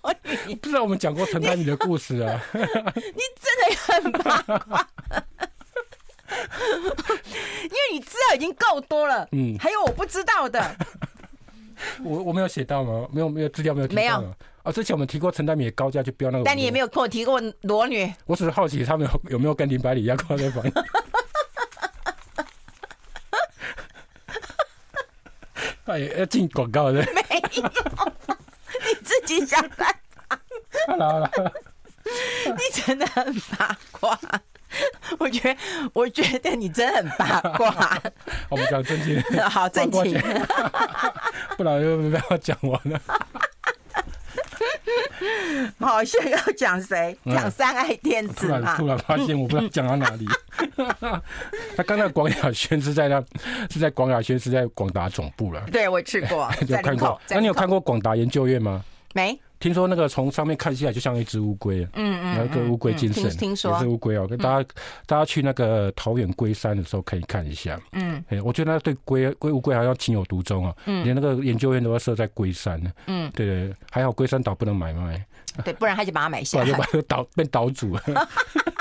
女。不知道我们讲过陈泰明的故事啊？你真的很八卦，因为你资料已经够多了。嗯，还有我不知道的。我我没有写到吗？没有没有资料没有。没有。啊，之前我们提过陈泰明高价去标那个，但你也没有跟我提过裸女。我只是好奇他们有有没有跟林百里一样挂在房。哎，要进广告的。没有，你自己想办法。好了好了，你真的很八卦。我觉得，我觉得你真的很八卦。我们讲正经。好正经。不然又没办法讲完了。好，现在要讲谁？讲三爱电子嘛、嗯。突然突然发现，我不知道讲到哪里。他刚才广雅轩是在那，是在广雅轩是在广达总部了。对，我去过，有看过。那你有看过广达研究院吗？没。听说那个从上面看下来就像一只乌龟，嗯嗯，那个乌龟精神，听说。也是乌龟哦。跟大家大家去那个桃园龟山的时候可以看一下，嗯，哎，我觉得那对龟龟乌龟好像情有独钟啊，嗯，连那个研究院都要设在龟山呢，嗯，对对，还好龟山岛不能买卖，对，不然他就把它买下来，就把它岛变岛主了。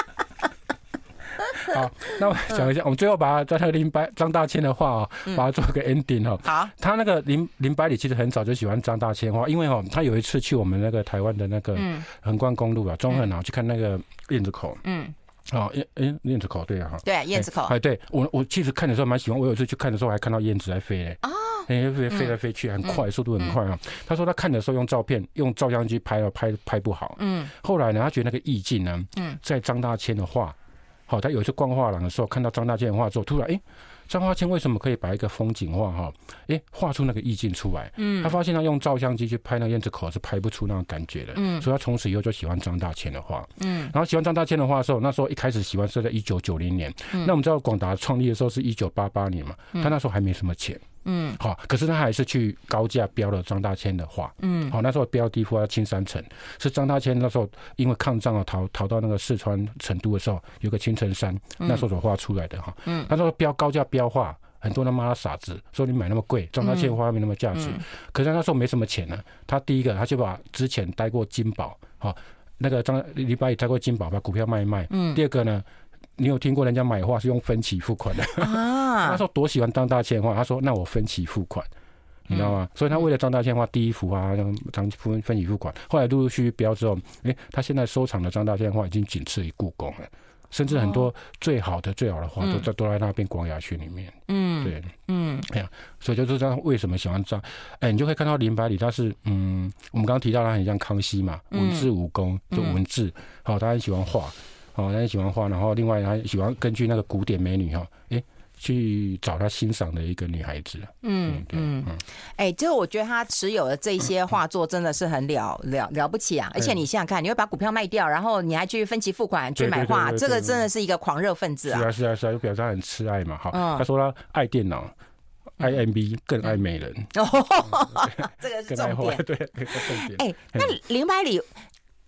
好，那我讲一下，我们最后把他在那林白张大千的话哦，把它做个 ending 哈。好，他那个林林百里其实很早就喜欢张大千画，因为哈，他有一次去我们那个台湾的那个横贯公路啊，中横啊，去看那个燕子口。嗯。哦，燕哎，燕子口对啊哈。对，燕子口。哎，对我我其实看的时候蛮喜欢，我有一次去看的时候还看到燕子在飞嘞。哦。哎，飞飞来飞去很快，速度很快啊。他说他看的时候用照片用照相机拍了，拍拍不好。嗯。后来呢，他觉得那个意境呢，嗯，在张大千的画。好，他有一次逛画廊的时候，看到张大千的画之后，突然，哎，张大千为什么可以把一个风景画哈，哎，画出那个意境出来？嗯，他发现他用照相机去拍那燕子口是拍不出那种感觉的。嗯，所以他从此以后就喜欢张大千的画。嗯，然后喜欢张大千的画的时候，那时候一开始喜欢是在一九九零年。嗯，那我们知道广达创立的时候是一九八八年嘛，他那时候还没什么钱。嗯，好，可是他还是去高价标了张大千的画。嗯，好，那时候标第一幅要青山城，是张大千那时候因为抗战啊逃逃到那个四川成都的时候，有个青城山，那时候所画出来的哈。嗯，那时候标高价标画，很多人骂他傻子，说你买那么贵，张大千画没那么价值。可是他那时候没什么钱呢，他第一个他就把之前待过金宝，好，那个张李白也待过金宝，把股票卖一卖。嗯，第二个呢。你有听过人家买画是用分期付款的啊？他说多喜欢张大千画，他说那我分期付款，你知道吗？所以他为了张大千画第一幅啊，让张分分期付款。后来陆陆续续标之后，哎，他现在收藏的张大千画已经仅次于故宫了，甚至很多最好的最好的画都在都在那边广雅轩里面。嗯，对，嗯，哎呀，所以就是这样。为什么喜欢张？哎，你就可以看到林百里，他是嗯，我们刚刚提到他很像康熙嘛，文治武功就文治，好，他很喜欢画。哦，他也喜欢画，然后另外他喜欢根据那个古典美女哈，哎，去找他欣赏的一个女孩子。嗯嗯嗯，哎，就我觉得他持有的这些画作真的是很了了了不起啊！而且你想想看，你会把股票卖掉，然后你还去分期付款去买画，这个真的是一个狂热分子啊！是啊是啊是啊，就表示他很痴爱嘛。哈，他说他爱电脑，爱 MB，更爱美人。哦，这个是重点。对，这个重点。哎，那林百里。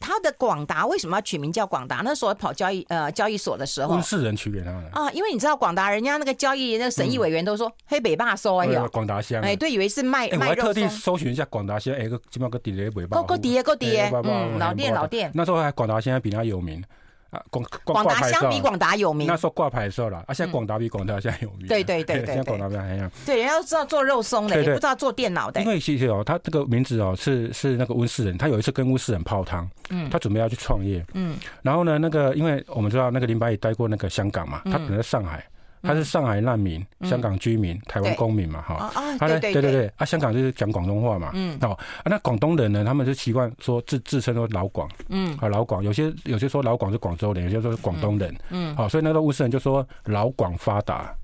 他的广达为什么要取名叫广达？那时候跑交易呃交易所的时候，温世仁取给他的啊，因为你知道广达人家那个交易那个审议委员都说黑北霸收哎呦，广达香哎，对，以为是卖卖肉。我还特地搜寻一下广达香，哎个起码个底下北霸，够够底够底，嗯，老店老店。那时候还广达现在比他有名。啊，广广达相比广达有名，那时候挂牌的时候了，啊，现在广达比广达现在有名，对对对对，现在广达比还一样，对，人家都知道做肉松的，也不知道做电脑的。因为其实哦，他这个名字哦是是那个温世仁，他有一次跟温世仁泡汤，嗯，他准备要去创业，嗯，然后呢，那个因为我们知道那个林百里待过那个香港嘛，他可能在上海。他是上海难民，香港居民，台湾公民嘛，哈。他呢，对对对，啊，香港就是讲广东话嘛。嗯。哦，啊，那广东人呢，他们就习惯说自自称说老广。嗯。啊，老广，有些有些说老广是广州人，有些说是广东人。嗯。好，所以那个乌斯人就说老广发达。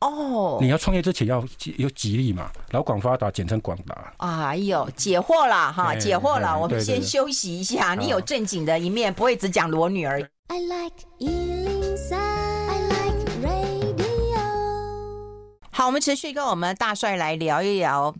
哦。你要创业之前要有吉利嘛？老广发达，简称广达。哎呦，解惑了哈，解惑了。我们先休息一下，你有正经的一面，不会只讲裸女儿。I like 好，我们持续跟我们大帅来聊一聊。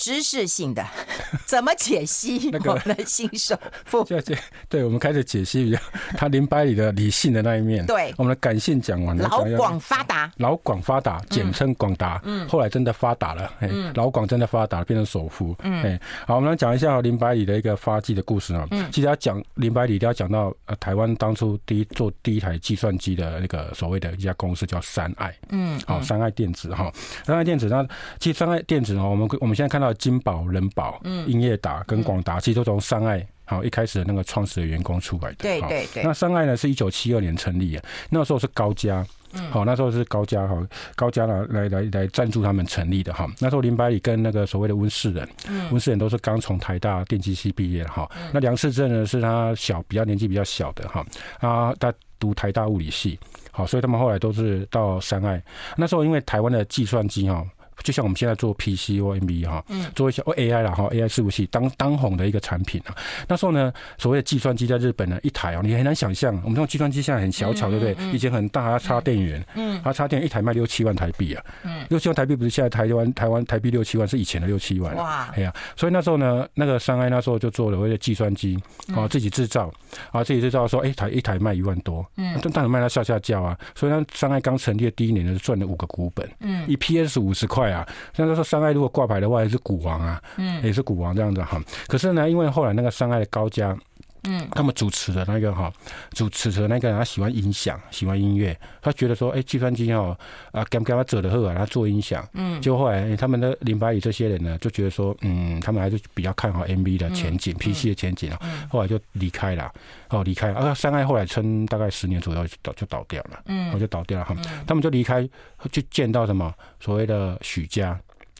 知识性的 怎么解析 我们的新首富？对对，对，我们开始解析比较他林百里的理性的那一面。对，我们的感性讲完了。老广发达，老广发达，简称广达。嗯，后来真的发达了。嗯，老广真的发达，变成首富。嗯，哎，好，我们来讲一下林百里的一个发迹的故事啊。嗯，其实要讲林百里，要讲到呃，台湾当初第一做第一台计算机的那个所谓的一家公司叫三爱。嗯，好，三爱电子哈，三爱电子那其实三爱电子呢，我们我们现在看到。金宝、人保、嗯，英业达跟广达，其实都从三爱好一开始的那个创始的员工出来的。对对对。那三爱呢，是一九七二年成立的，那时候是高家，嗯好，那时候是高家哈，高家呢来来来赞助他们成立的哈。那时候林百里跟那个所谓的温世仁，温世仁都是刚从台大电机系毕业的哈。那梁世正呢，是他小比较年纪比较小的哈，啊，他读台大物理系，好，所以他们后来都是到三爱。那时候因为台湾的计算机哈。就像我们现在做 PC 或 NB 哈，做一些 AI 啦哈，AI 伺服器当当红的一个产品啊。那时候呢，所谓的计算机在日本呢，一台哦，你很难想象，我们这种计算机现在很小巧，对不对？以前很大，它插电源，嗯，它插电一台卖六七万台币啊，嗯，六七万台币不是现在台湾台湾台币六七万，是以前的六七万哇，哎呀，所以那时候呢，那个三爱那时候就做了为了计算机啊，自己制造啊，自己制造说，哎，台一台卖一万多，嗯，但当然卖到下下叫啊，所以呢，三爱刚成立的第一年呢，赚了五个股本，嗯。以 PS 五十块啊，像他说。三爱如果挂牌的话，也是股王啊，嗯，也是股王这样子哈。可是呢，因为后来那个三爱的高家，嗯，他们主持的那个哈，主持的那个人他喜欢音响，喜欢音乐，他觉得说，哎，计算机哦，啊，干干他走的后啊，他做音响，嗯，就后来他们的林百里这些人呢，就觉得说，嗯，他们还是比较看好 MV 的前景，PC 的前景啊，后来就离开了，哦，离开了，啊，三爱后来撑大概十年左右就倒就倒掉了，嗯，我就倒掉了哈，他们就离开，就见到什么所谓的许家。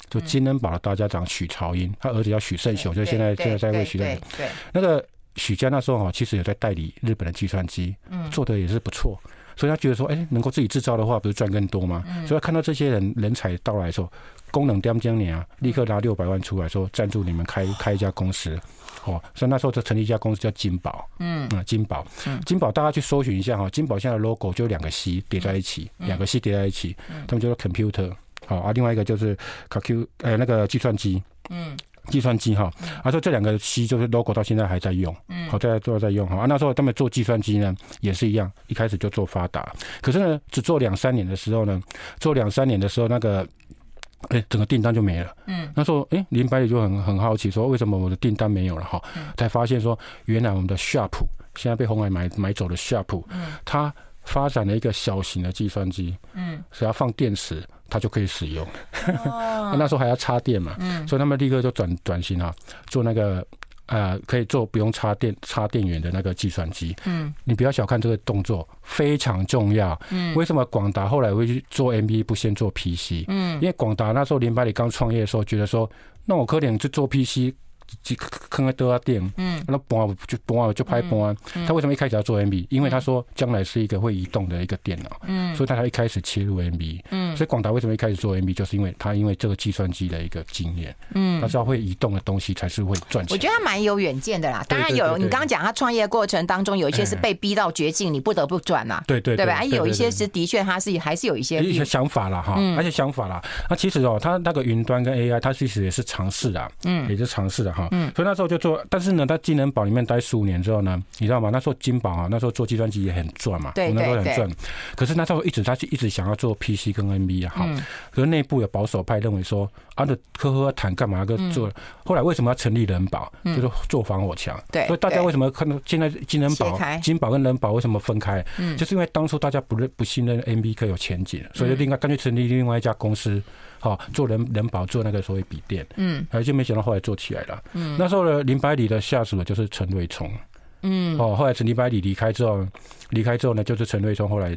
就金恩宝的大家长许朝英，他儿子叫许胜雄，就现在现在在为许的。对，那个许家那时候哈，其实有在代理日本的计算机，做的也是不错，所以他觉得说，哎，能够自己制造的话，不是赚更多吗？所以他看到这些人人才到来的时候，功能点将你啊，立刻拿六百万出来说赞助你们开开一家公司，哦，所以那时候就成立一家公司叫金宝，嗯。啊，金宝，金宝大家去搜寻一下哈，金宝现在的 logo 就两个 C 叠在一起，两个 C 叠在一起，他们叫做 computer。好啊，另外一个就是卡 Q，呃，那个计算机，嗯，计算机哈，啊，说这两个 C 就是 logo 到现在还在用，嗯，好在都在用哈，啊，那时候他们做计算机呢也是一样，一开始就做发达，可是呢，只做两三年的时候呢，做两三年的时候那个，哎、欸，整个订单就没了，嗯，那时候哎、欸，林百里就很很好奇说，为什么我的订单没有了哈，才发现说，原来我们的 Sharp 现在被红海买买走了 Sharp，嗯，它发展了一个小型的计算机，嗯，是要放电池。它就可以使用，那时候还要插电嘛，所以他们立刻就转转型啊，做那个呃，可以做不用插电插电源的那个计算机。嗯，你不要小看这个动作，非常重要。嗯，为什么广达后来会去做 M B 不先做 PC？嗯，因为广达那时候林百里刚创业的时候，觉得说，那我可能就做 PC。就坑个多少电，嗯，那搬就搬就拍搬。他为什么一开始要做 MB？因为他说将来是一个会移动的一个电脑，嗯，所以他才一开始切入 MB，嗯，所以广达为什么一开始做 MB，就是因为他因为这个计算机的一个经验，嗯，他知道会移动的东西才是会赚钱。我觉得他蛮有远见的啦。当然有，你刚刚讲他创业过程当中有一些是被逼到绝境，你不得不转呐，对对对吧？有一些是的确他是还是有一些一些想法了哈，而且想法啦。那其实哦，他那个云端跟 AI，他其实也是尝试的，嗯，也是尝试的哈。哈。嗯。所以那时候就做，但是呢，在金人宝里面待十五年之后呢，你知道吗？那时候金宝啊，那时候做计算机也很赚嘛，对，那时候很赚。可是那时候一直他就一直想要做 PC 跟 NB 啊，哈。可是内部有保守派认为说，啊，这科科谈干嘛？个做。后来为什么要成立人保？就是做防火墙。对。所以大家为什么看到现在金人宝、金宝跟人保为什么分开？嗯。就是因为当初大家不认不信任 NB 科有前景，所以另外干脆成立另外一家公司。好，做人人保做那个所谓笔电，嗯，而就没想到后来做起来了，嗯，那时候呢，林百里的下属就是陈瑞聪，嗯，哦，后来陈林百里离开之后，离开之后呢，就是陈瑞聪后来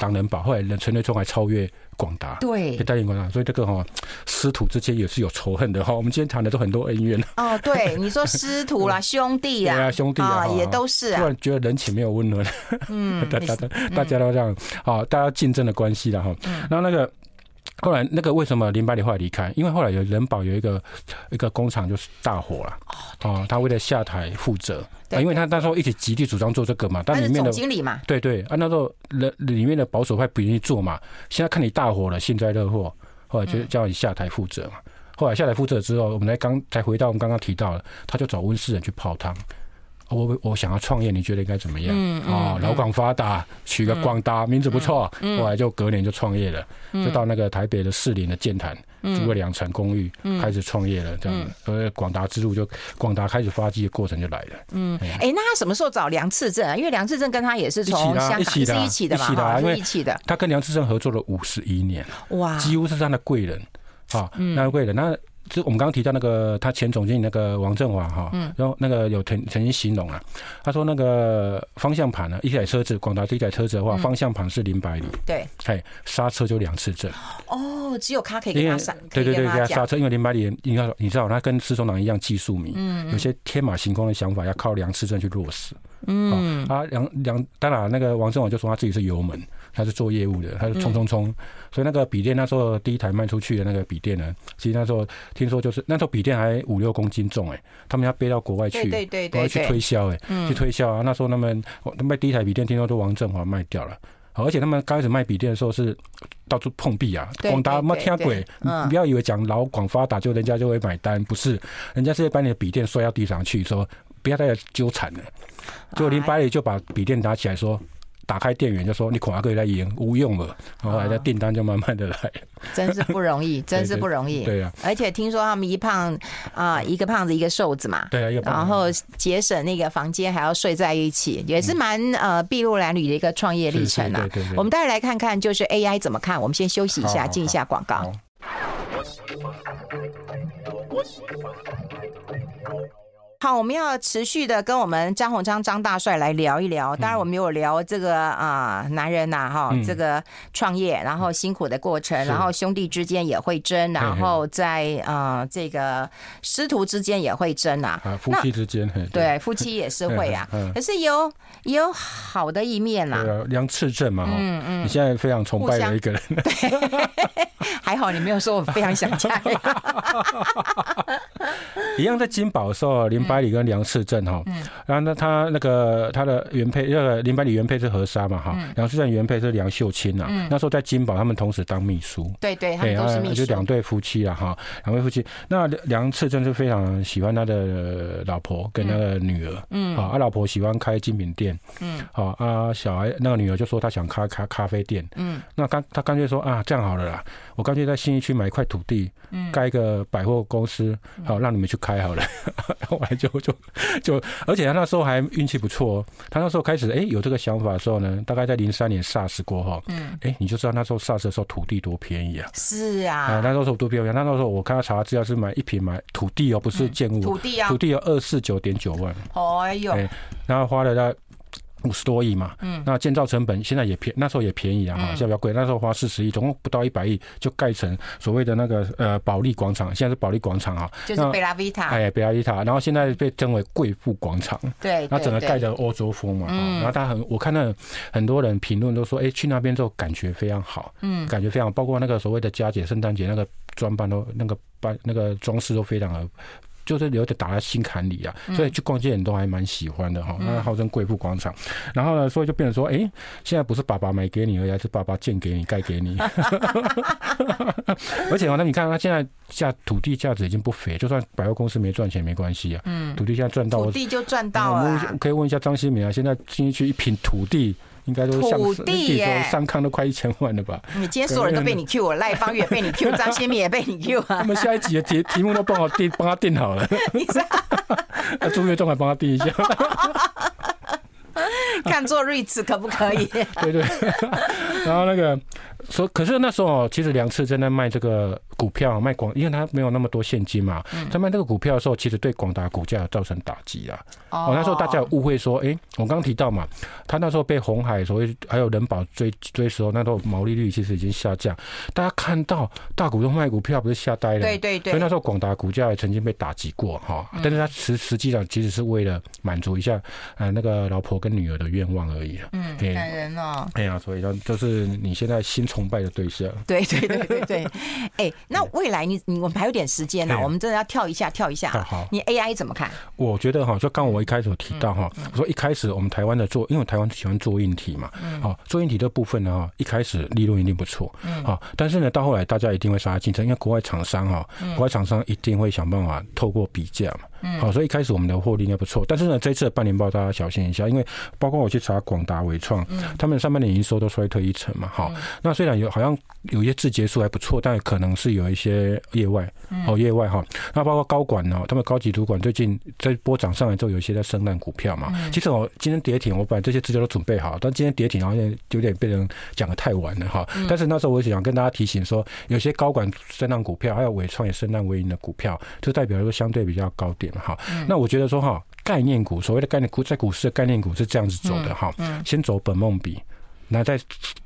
当人保，后来陈瑞聪还超越广达，对，代言广达，所以这个哈师徒之间也是有仇恨的哈。我们今天谈的都很多恩怨。哦，对，你说师徒啦，兄弟啊，兄弟啊，也都是，突然觉得人情没有温暖，嗯，大家大家都这样，好，大家竞争的关系了哈，然后那个。后来那个为什么林百里后来离开？因为后来有人保有一个一个工厂就是大火了哦，他为了下台负责，因为他那时候一直极力主张做这个嘛，但里面的经理嘛，对对，啊那时候人里面的保守派不愿意做嘛，现在看你大火了，幸灾乐祸，后来就叫你下台负责嘛。后来下台负责之后，我们来刚才回到我们刚刚提到了，他就找温世仁去泡汤。我我想要创业，你觉得应该怎么样？嗯哦，老广发达，取个广达名字不错。后来就隔年就创业了，就到那个台北的士林的建坛租了两层公寓，开始创业了。这样，所以广达之路就广达开始发迹的过程就来了。嗯，哎，那他什么时候找梁次正啊？因为梁次正跟他也是从香港一起的，一起的一起的。他跟梁次正合作了五十一年，哇，几乎是他的贵人啊，那贵人那。就我们刚刚提到那个他前总经理那个王振华哈，然后那个有曾曾经形容啊，他说那个方向盘呢，一台车子广达这一台车子的话，方向盘是零百里，对，哎，刹车就两次正。哦，只有他可以给他刹，对对对，给他刹车，因为林百里，你要你知道他跟施宗棠一样技术迷，嗯有些天马行空的想法要靠两次正去落实。嗯，啊梁梁，当然那个王振华就说他自己是油门。他是做业务的，他是冲冲冲，嗯、所以那个笔电那时候第一台卖出去的那个笔电呢，其实那时候听说就是那时候笔电还五六公斤重哎，他们要背到国外去，对对对，国外去推销哎，嗯、去推销啊。那时候他们卖第一台笔电，听说都王振华卖掉了，而且他们刚开始卖笔电的时候是到处碰壁啊，广达没听鬼，你不要以为讲老广发达就人家就会买单，不是，人家是会把你的笔电摔到地上去，说不要再纠缠了，就林百里就把笔电拿起来说。打开电源就说你恐怕可以来赢，无用了，然后来的订单就慢慢的来，真是不容易，真是不容易。对啊，而且听说他们一胖啊，一个胖子一个瘦子嘛，对啊，然后节省那个房间还要睡在一起，也是蛮呃筚路蓝缕的一个创业历程啊。我们待会来看看，就是 AI 怎么看。我们先休息一下，进一下广告。好，我们要持续的跟我们张鸿昌张大帅来聊一聊。当然，我们有聊这个啊，男人呐，哈，这个创业，然后辛苦的过程，然后兄弟之间也会争，然后在啊这个师徒之间也会争啊，夫妻之间，对，夫妻也是会啊。可是有也有好的一面啦。梁次正嘛，嗯嗯，你现在非常崇拜的一个人。对，还好你没有说我非常想嫁。一样在金宝的时候，林百里跟梁次正哈，然后呢，他那个他的原配，那个林百里原配是何沙嘛哈，梁次正原配是梁秀清呐。那时候在金宝，他们同时当秘书，对对，他们都是秘书，就两对夫妻了哈，两位夫妻。那梁次正是非常喜欢他的老婆跟那个女儿，嗯，啊，他老婆喜欢开精品店，嗯，好啊，小孩那个女儿就说她想开咖咖啡店，嗯，那干他干脆说啊，这样好了啦，我干脆在新一区买一块土地，嗯，盖一个百货公司，好让你们去开好了。后来就 就就，而且他那时候还运气不错。他那时候开始哎、欸、有这个想法的时候呢，大概在零三年 SARS 过后，嗯，哎、欸、你就知道那时候 SARS 的时候土地多便宜啊。是啊，啊那时候多便宜。那时候我看他查资料是买一平买土地哦，不是建物，土地啊，土地有二四九点九万。哎呦，然后花了他。五十多亿嘛，嗯，那建造成本现在也便，那时候也便宜啊，哈，现在比较贵。那时候花四十亿，总共不到一百亿就盖成所谓的那个呃保利广场，现在是保利广场啊，就是贝拉维塔，哎，贝拉维塔，然后现在被称为贵妇广场，对，那整个盖的欧洲风嘛，嗯，然后他很，我看到很多人评论都说，哎，去那边之后感觉非常好，嗯，感觉非常，包括那个所谓的佳节、圣诞节那个装扮都那个扮那个装饰都非常的。就是有点打在心坎里啊，所以去逛街人都还蛮喜欢的哈。那号称贵妇广场，然后呢，所以就变成说，哎，现在不是爸爸买给你而已，而是爸爸建给你盖给你。而且 那你看，他现在价土地价值已经不菲，就算百货公司没赚钱没关系啊。嗯，土地现在赚到，土地就赚到了。可以问一下张新民啊，现在新一区一平土地。应该都是土地耶，上康都快一千万了吧？你今天所有人都被你 Q 我，赖芳玉也被你 Q，张新民也被你 Q 啊。他们下一集的题题目都帮我定，帮他定好了。你知道？啊，朱月忠还帮他定一下。看做 REITs 可不可以？对对。然后那个说，可是那时候其实梁次正在卖这个。股票卖广，因为他没有那么多现金嘛。他卖这个股票的时候，其实对广达股价造成打击啊。哦，那时候大家有误会说，哎，我刚刚提到嘛，他那时候被红海所谓还有人保追追时候，那时候毛利率其实已经下降。大家看到大股东卖股票，不是吓呆了？对对对。所以那时候广达股价也曾经被打击过哈。但是他实实际上其实是为了满足一下呃那个老婆跟女儿的愿望而已。嗯，感人哦。哎呀，所以说就是你现在新崇拜的对象。对对对对对，哎。那未来你你我们还有点时间呢，我们真的要跳一下跳一下。好，你 AI 怎么看？我觉得哈，就刚我一开始有提到哈，我说一开始我们台湾的做，因为台湾喜欢做硬体嘛，好，做硬体这部分呢哈，一开始利润一定不错，好，但是呢到后来大家一定会杀进竞争，因为国外厂商哈，国外厂商一定会想办法透过比价嘛。好，所以一开始我们的获利应该不错，但是呢，这一次的半年报大家小心一下，因为包括我去查广达、伟创，他们上半年营收都衰退一成嘛。好，那虽然有好像有一些字节数还不错，但可能是有一些业外哦，业外哈。那包括高管呢，他们高级主管最近在波涨上来之后，有一些在生烂股票嘛。其实我今天跌停，我把这些资料都准备好，但今天跌停好像有点被人讲的太晚了哈。但是那时候我想跟大家提醒说，有些高管生烂股票，还有伟创也生烂为盈的股票，就代表说相对比较高点。好，那我觉得说哈，概念股，所谓的概念股，在股市的概念股是这样子走的哈，先走本梦比，那再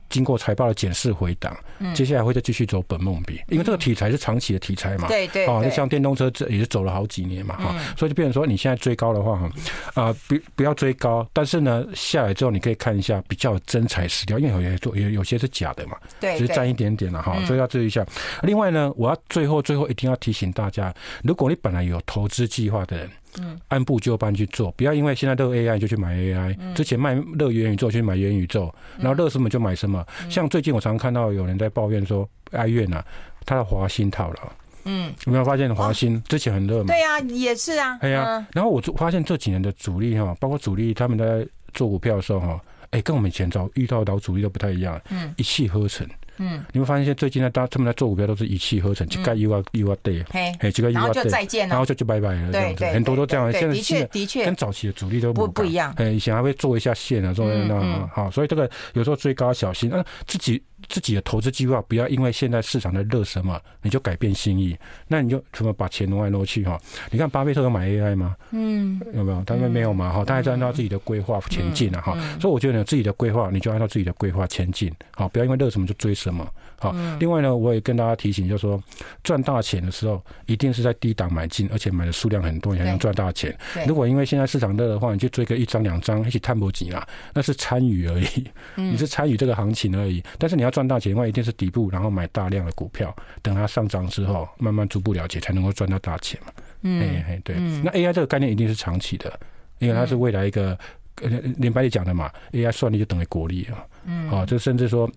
经过财报的检视回档，接下来会再继续走本梦比，因为这个题材是长期的题材嘛，对对，哦，就像电动车这也是走了好几年嘛哈，所以就变成说你现在追高的话哈，啊，不不要追高，但是呢下来之后你可以看一下比较真材实料，因为有些做有有些是假的嘛，对，只是沾一点点了哈，所以要注意一下。另外呢，我要最后最后一定要提醒大家，如果你本来有投资计划的人。嗯，按部就班去做，不要因为现在热 AI 就去买 AI，之前卖乐元宇宙去买元宇宙，然后乐什么就买什么。像最近我常常看到有人在抱怨说，哀怨呐，他的华兴套了。嗯，有没有发现华兴之前很热嘛？对呀，也是啊。哎呀，然后我发现这几年的主力哈，包括主力他们在做股票的时候哈，哎，跟我们以前早遇到的老主力都不太一样，嗯，一气呵成。嗯，你会发现现在最近呢，大他们在做股票都是一气呵成，几个 U 啊 U 啊对，嘿，几个 U 啊对，然后就就拜拜了，这样子，很多都这样。现在的确的确。跟早期的主力都不不一样，哎，以前还会做一下线啊，做那好，所以这个有时候追高小心，那，自己。自己的投资计划不要因为现在市场的热什么，你就改变心意，那你就什么把钱挪来挪去哈？你看巴菲特有买 AI 吗？嗯，有没有？他们没有嘛哈？他还是按照自己的规划前进了哈。所以我觉得呢，自己的规划你就按照自己的规划前进，好，不要因为热什么就追什么。好，另外呢，我也跟大家提醒，就是说赚大钱的时候，一定是在低档买进，而且买的数量很多，你才能赚大钱。如果因为现在市场热的话，你就追个一张两张一起探不紧啊，那是参与而已，你是参与这个行情而已。但是你要赚大钱的话，一定是底部，然后买大量的股票，等它上涨之后，慢慢逐步了解，才能够赚到大钱嘛。嗯，对。那 AI 这个概念一定是长期的，因为它是未来一个，连白里讲的嘛，AI 算力就等于国力啊。嗯，好，就甚至说。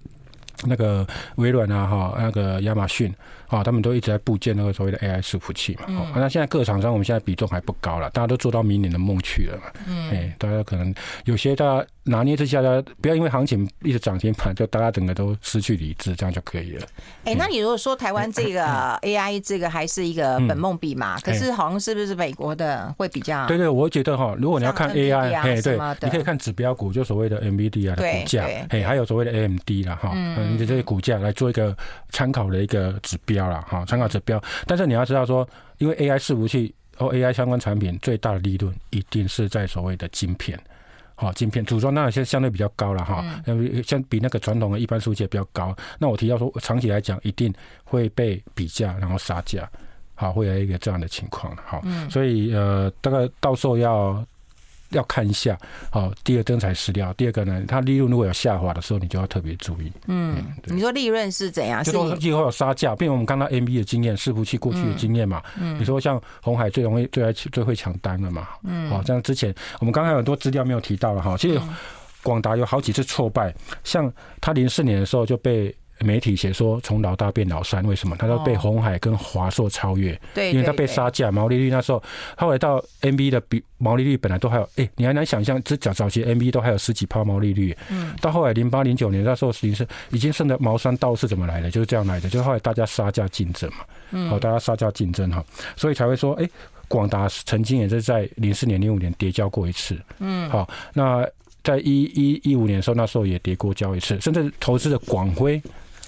那个微软啊，哈，那个亚马逊啊，他们都一直在部件那个所谓的 AI 伺服器嘛。嗯。那现在各厂商，我们现在比重还不高了，大家都做到明年的梦去了嘛。嗯。哎，大家可能有些大家。拿捏之下大家，不要因为行情一直涨停盘，就大家整个都失去理智，这样就可以了。哎、欸，那你如果说台湾这个 AI 这个还是一个本梦比嘛？嗯、可是好像是不是美国的会比较？对对，我觉得哈，如果你要看 AI，哎，对，你可以看指标股，就所谓的 NVIDIA 的股价，哎，还有所谓的 AMD 啦，哈，你的这些股价来做一个参考的一个指标啦，哈，参考指标。但是你要知道说，因为 AI 伺服器或 AI 相关产品最大的利润一定是在所谓的晶片。好，晶片组装那些相对比较高了哈，相比那个传统的一般数据比较高。那我提到说，长期来讲一定会被比价，然后杀价，好，会有一个这样的情况。好，所以呃，大概到时候要要看一下。好，第二真材实料。第二个呢，它利润如果有下滑的时候，你就要特别注意。嗯，你说利润是怎样？就说以后有杀价，比如我们刚到 NB 的经验，伺服器过去的经验嘛。嗯。你说像红海最容易、最爱、最会抢单了嘛？嗯。好，像之前我们刚刚有很多资料没有提到了哈。其实广达有好几次挫败，像他零四年的时候就被。媒体写说从老大变老三，为什么？他都被红海跟华硕超越，对，因为他被杀价，毛利率那时候，后来到 NB 的比毛利率本来都还有，哎，你还难想象，这早早期 NB 都还有十几趴毛利率，嗯，到后来零八零九年那时候，实际是已经剩的毛三道是怎么来的？就是这样来的，就是后来大家杀价竞争嘛，嗯，好，大家杀价竞争哈，所以才会说，哎，广达曾经也是在零四年、零五年跌交过一次，嗯，好，那在一一一五年的时候，那时候也跌过交一次，甚至投资的广辉。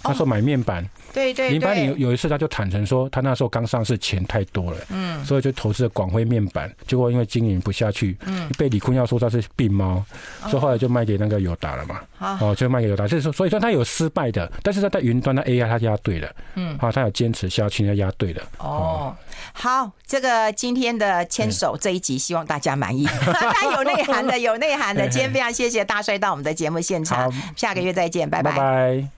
那时候买面板，对对，零八年有一次他就坦诚说，他那时候刚上市，钱太多了，嗯，所以就投资了广辉面板，结果因为经营不下去，嗯，被李坤耀说他是病猫，所以后来就卖给那个友达了嘛，哦，就卖给友达，就是说，所以说他有失败的，但是他在云端的 AI 他压对了，嗯，好，他有坚持下去，他压对了，哦，好，这个今天的牵手这一集，希望大家满意，他有内涵的，有内涵的，今天非常谢谢大帅到我们的节目现场，下个月再见，拜拜。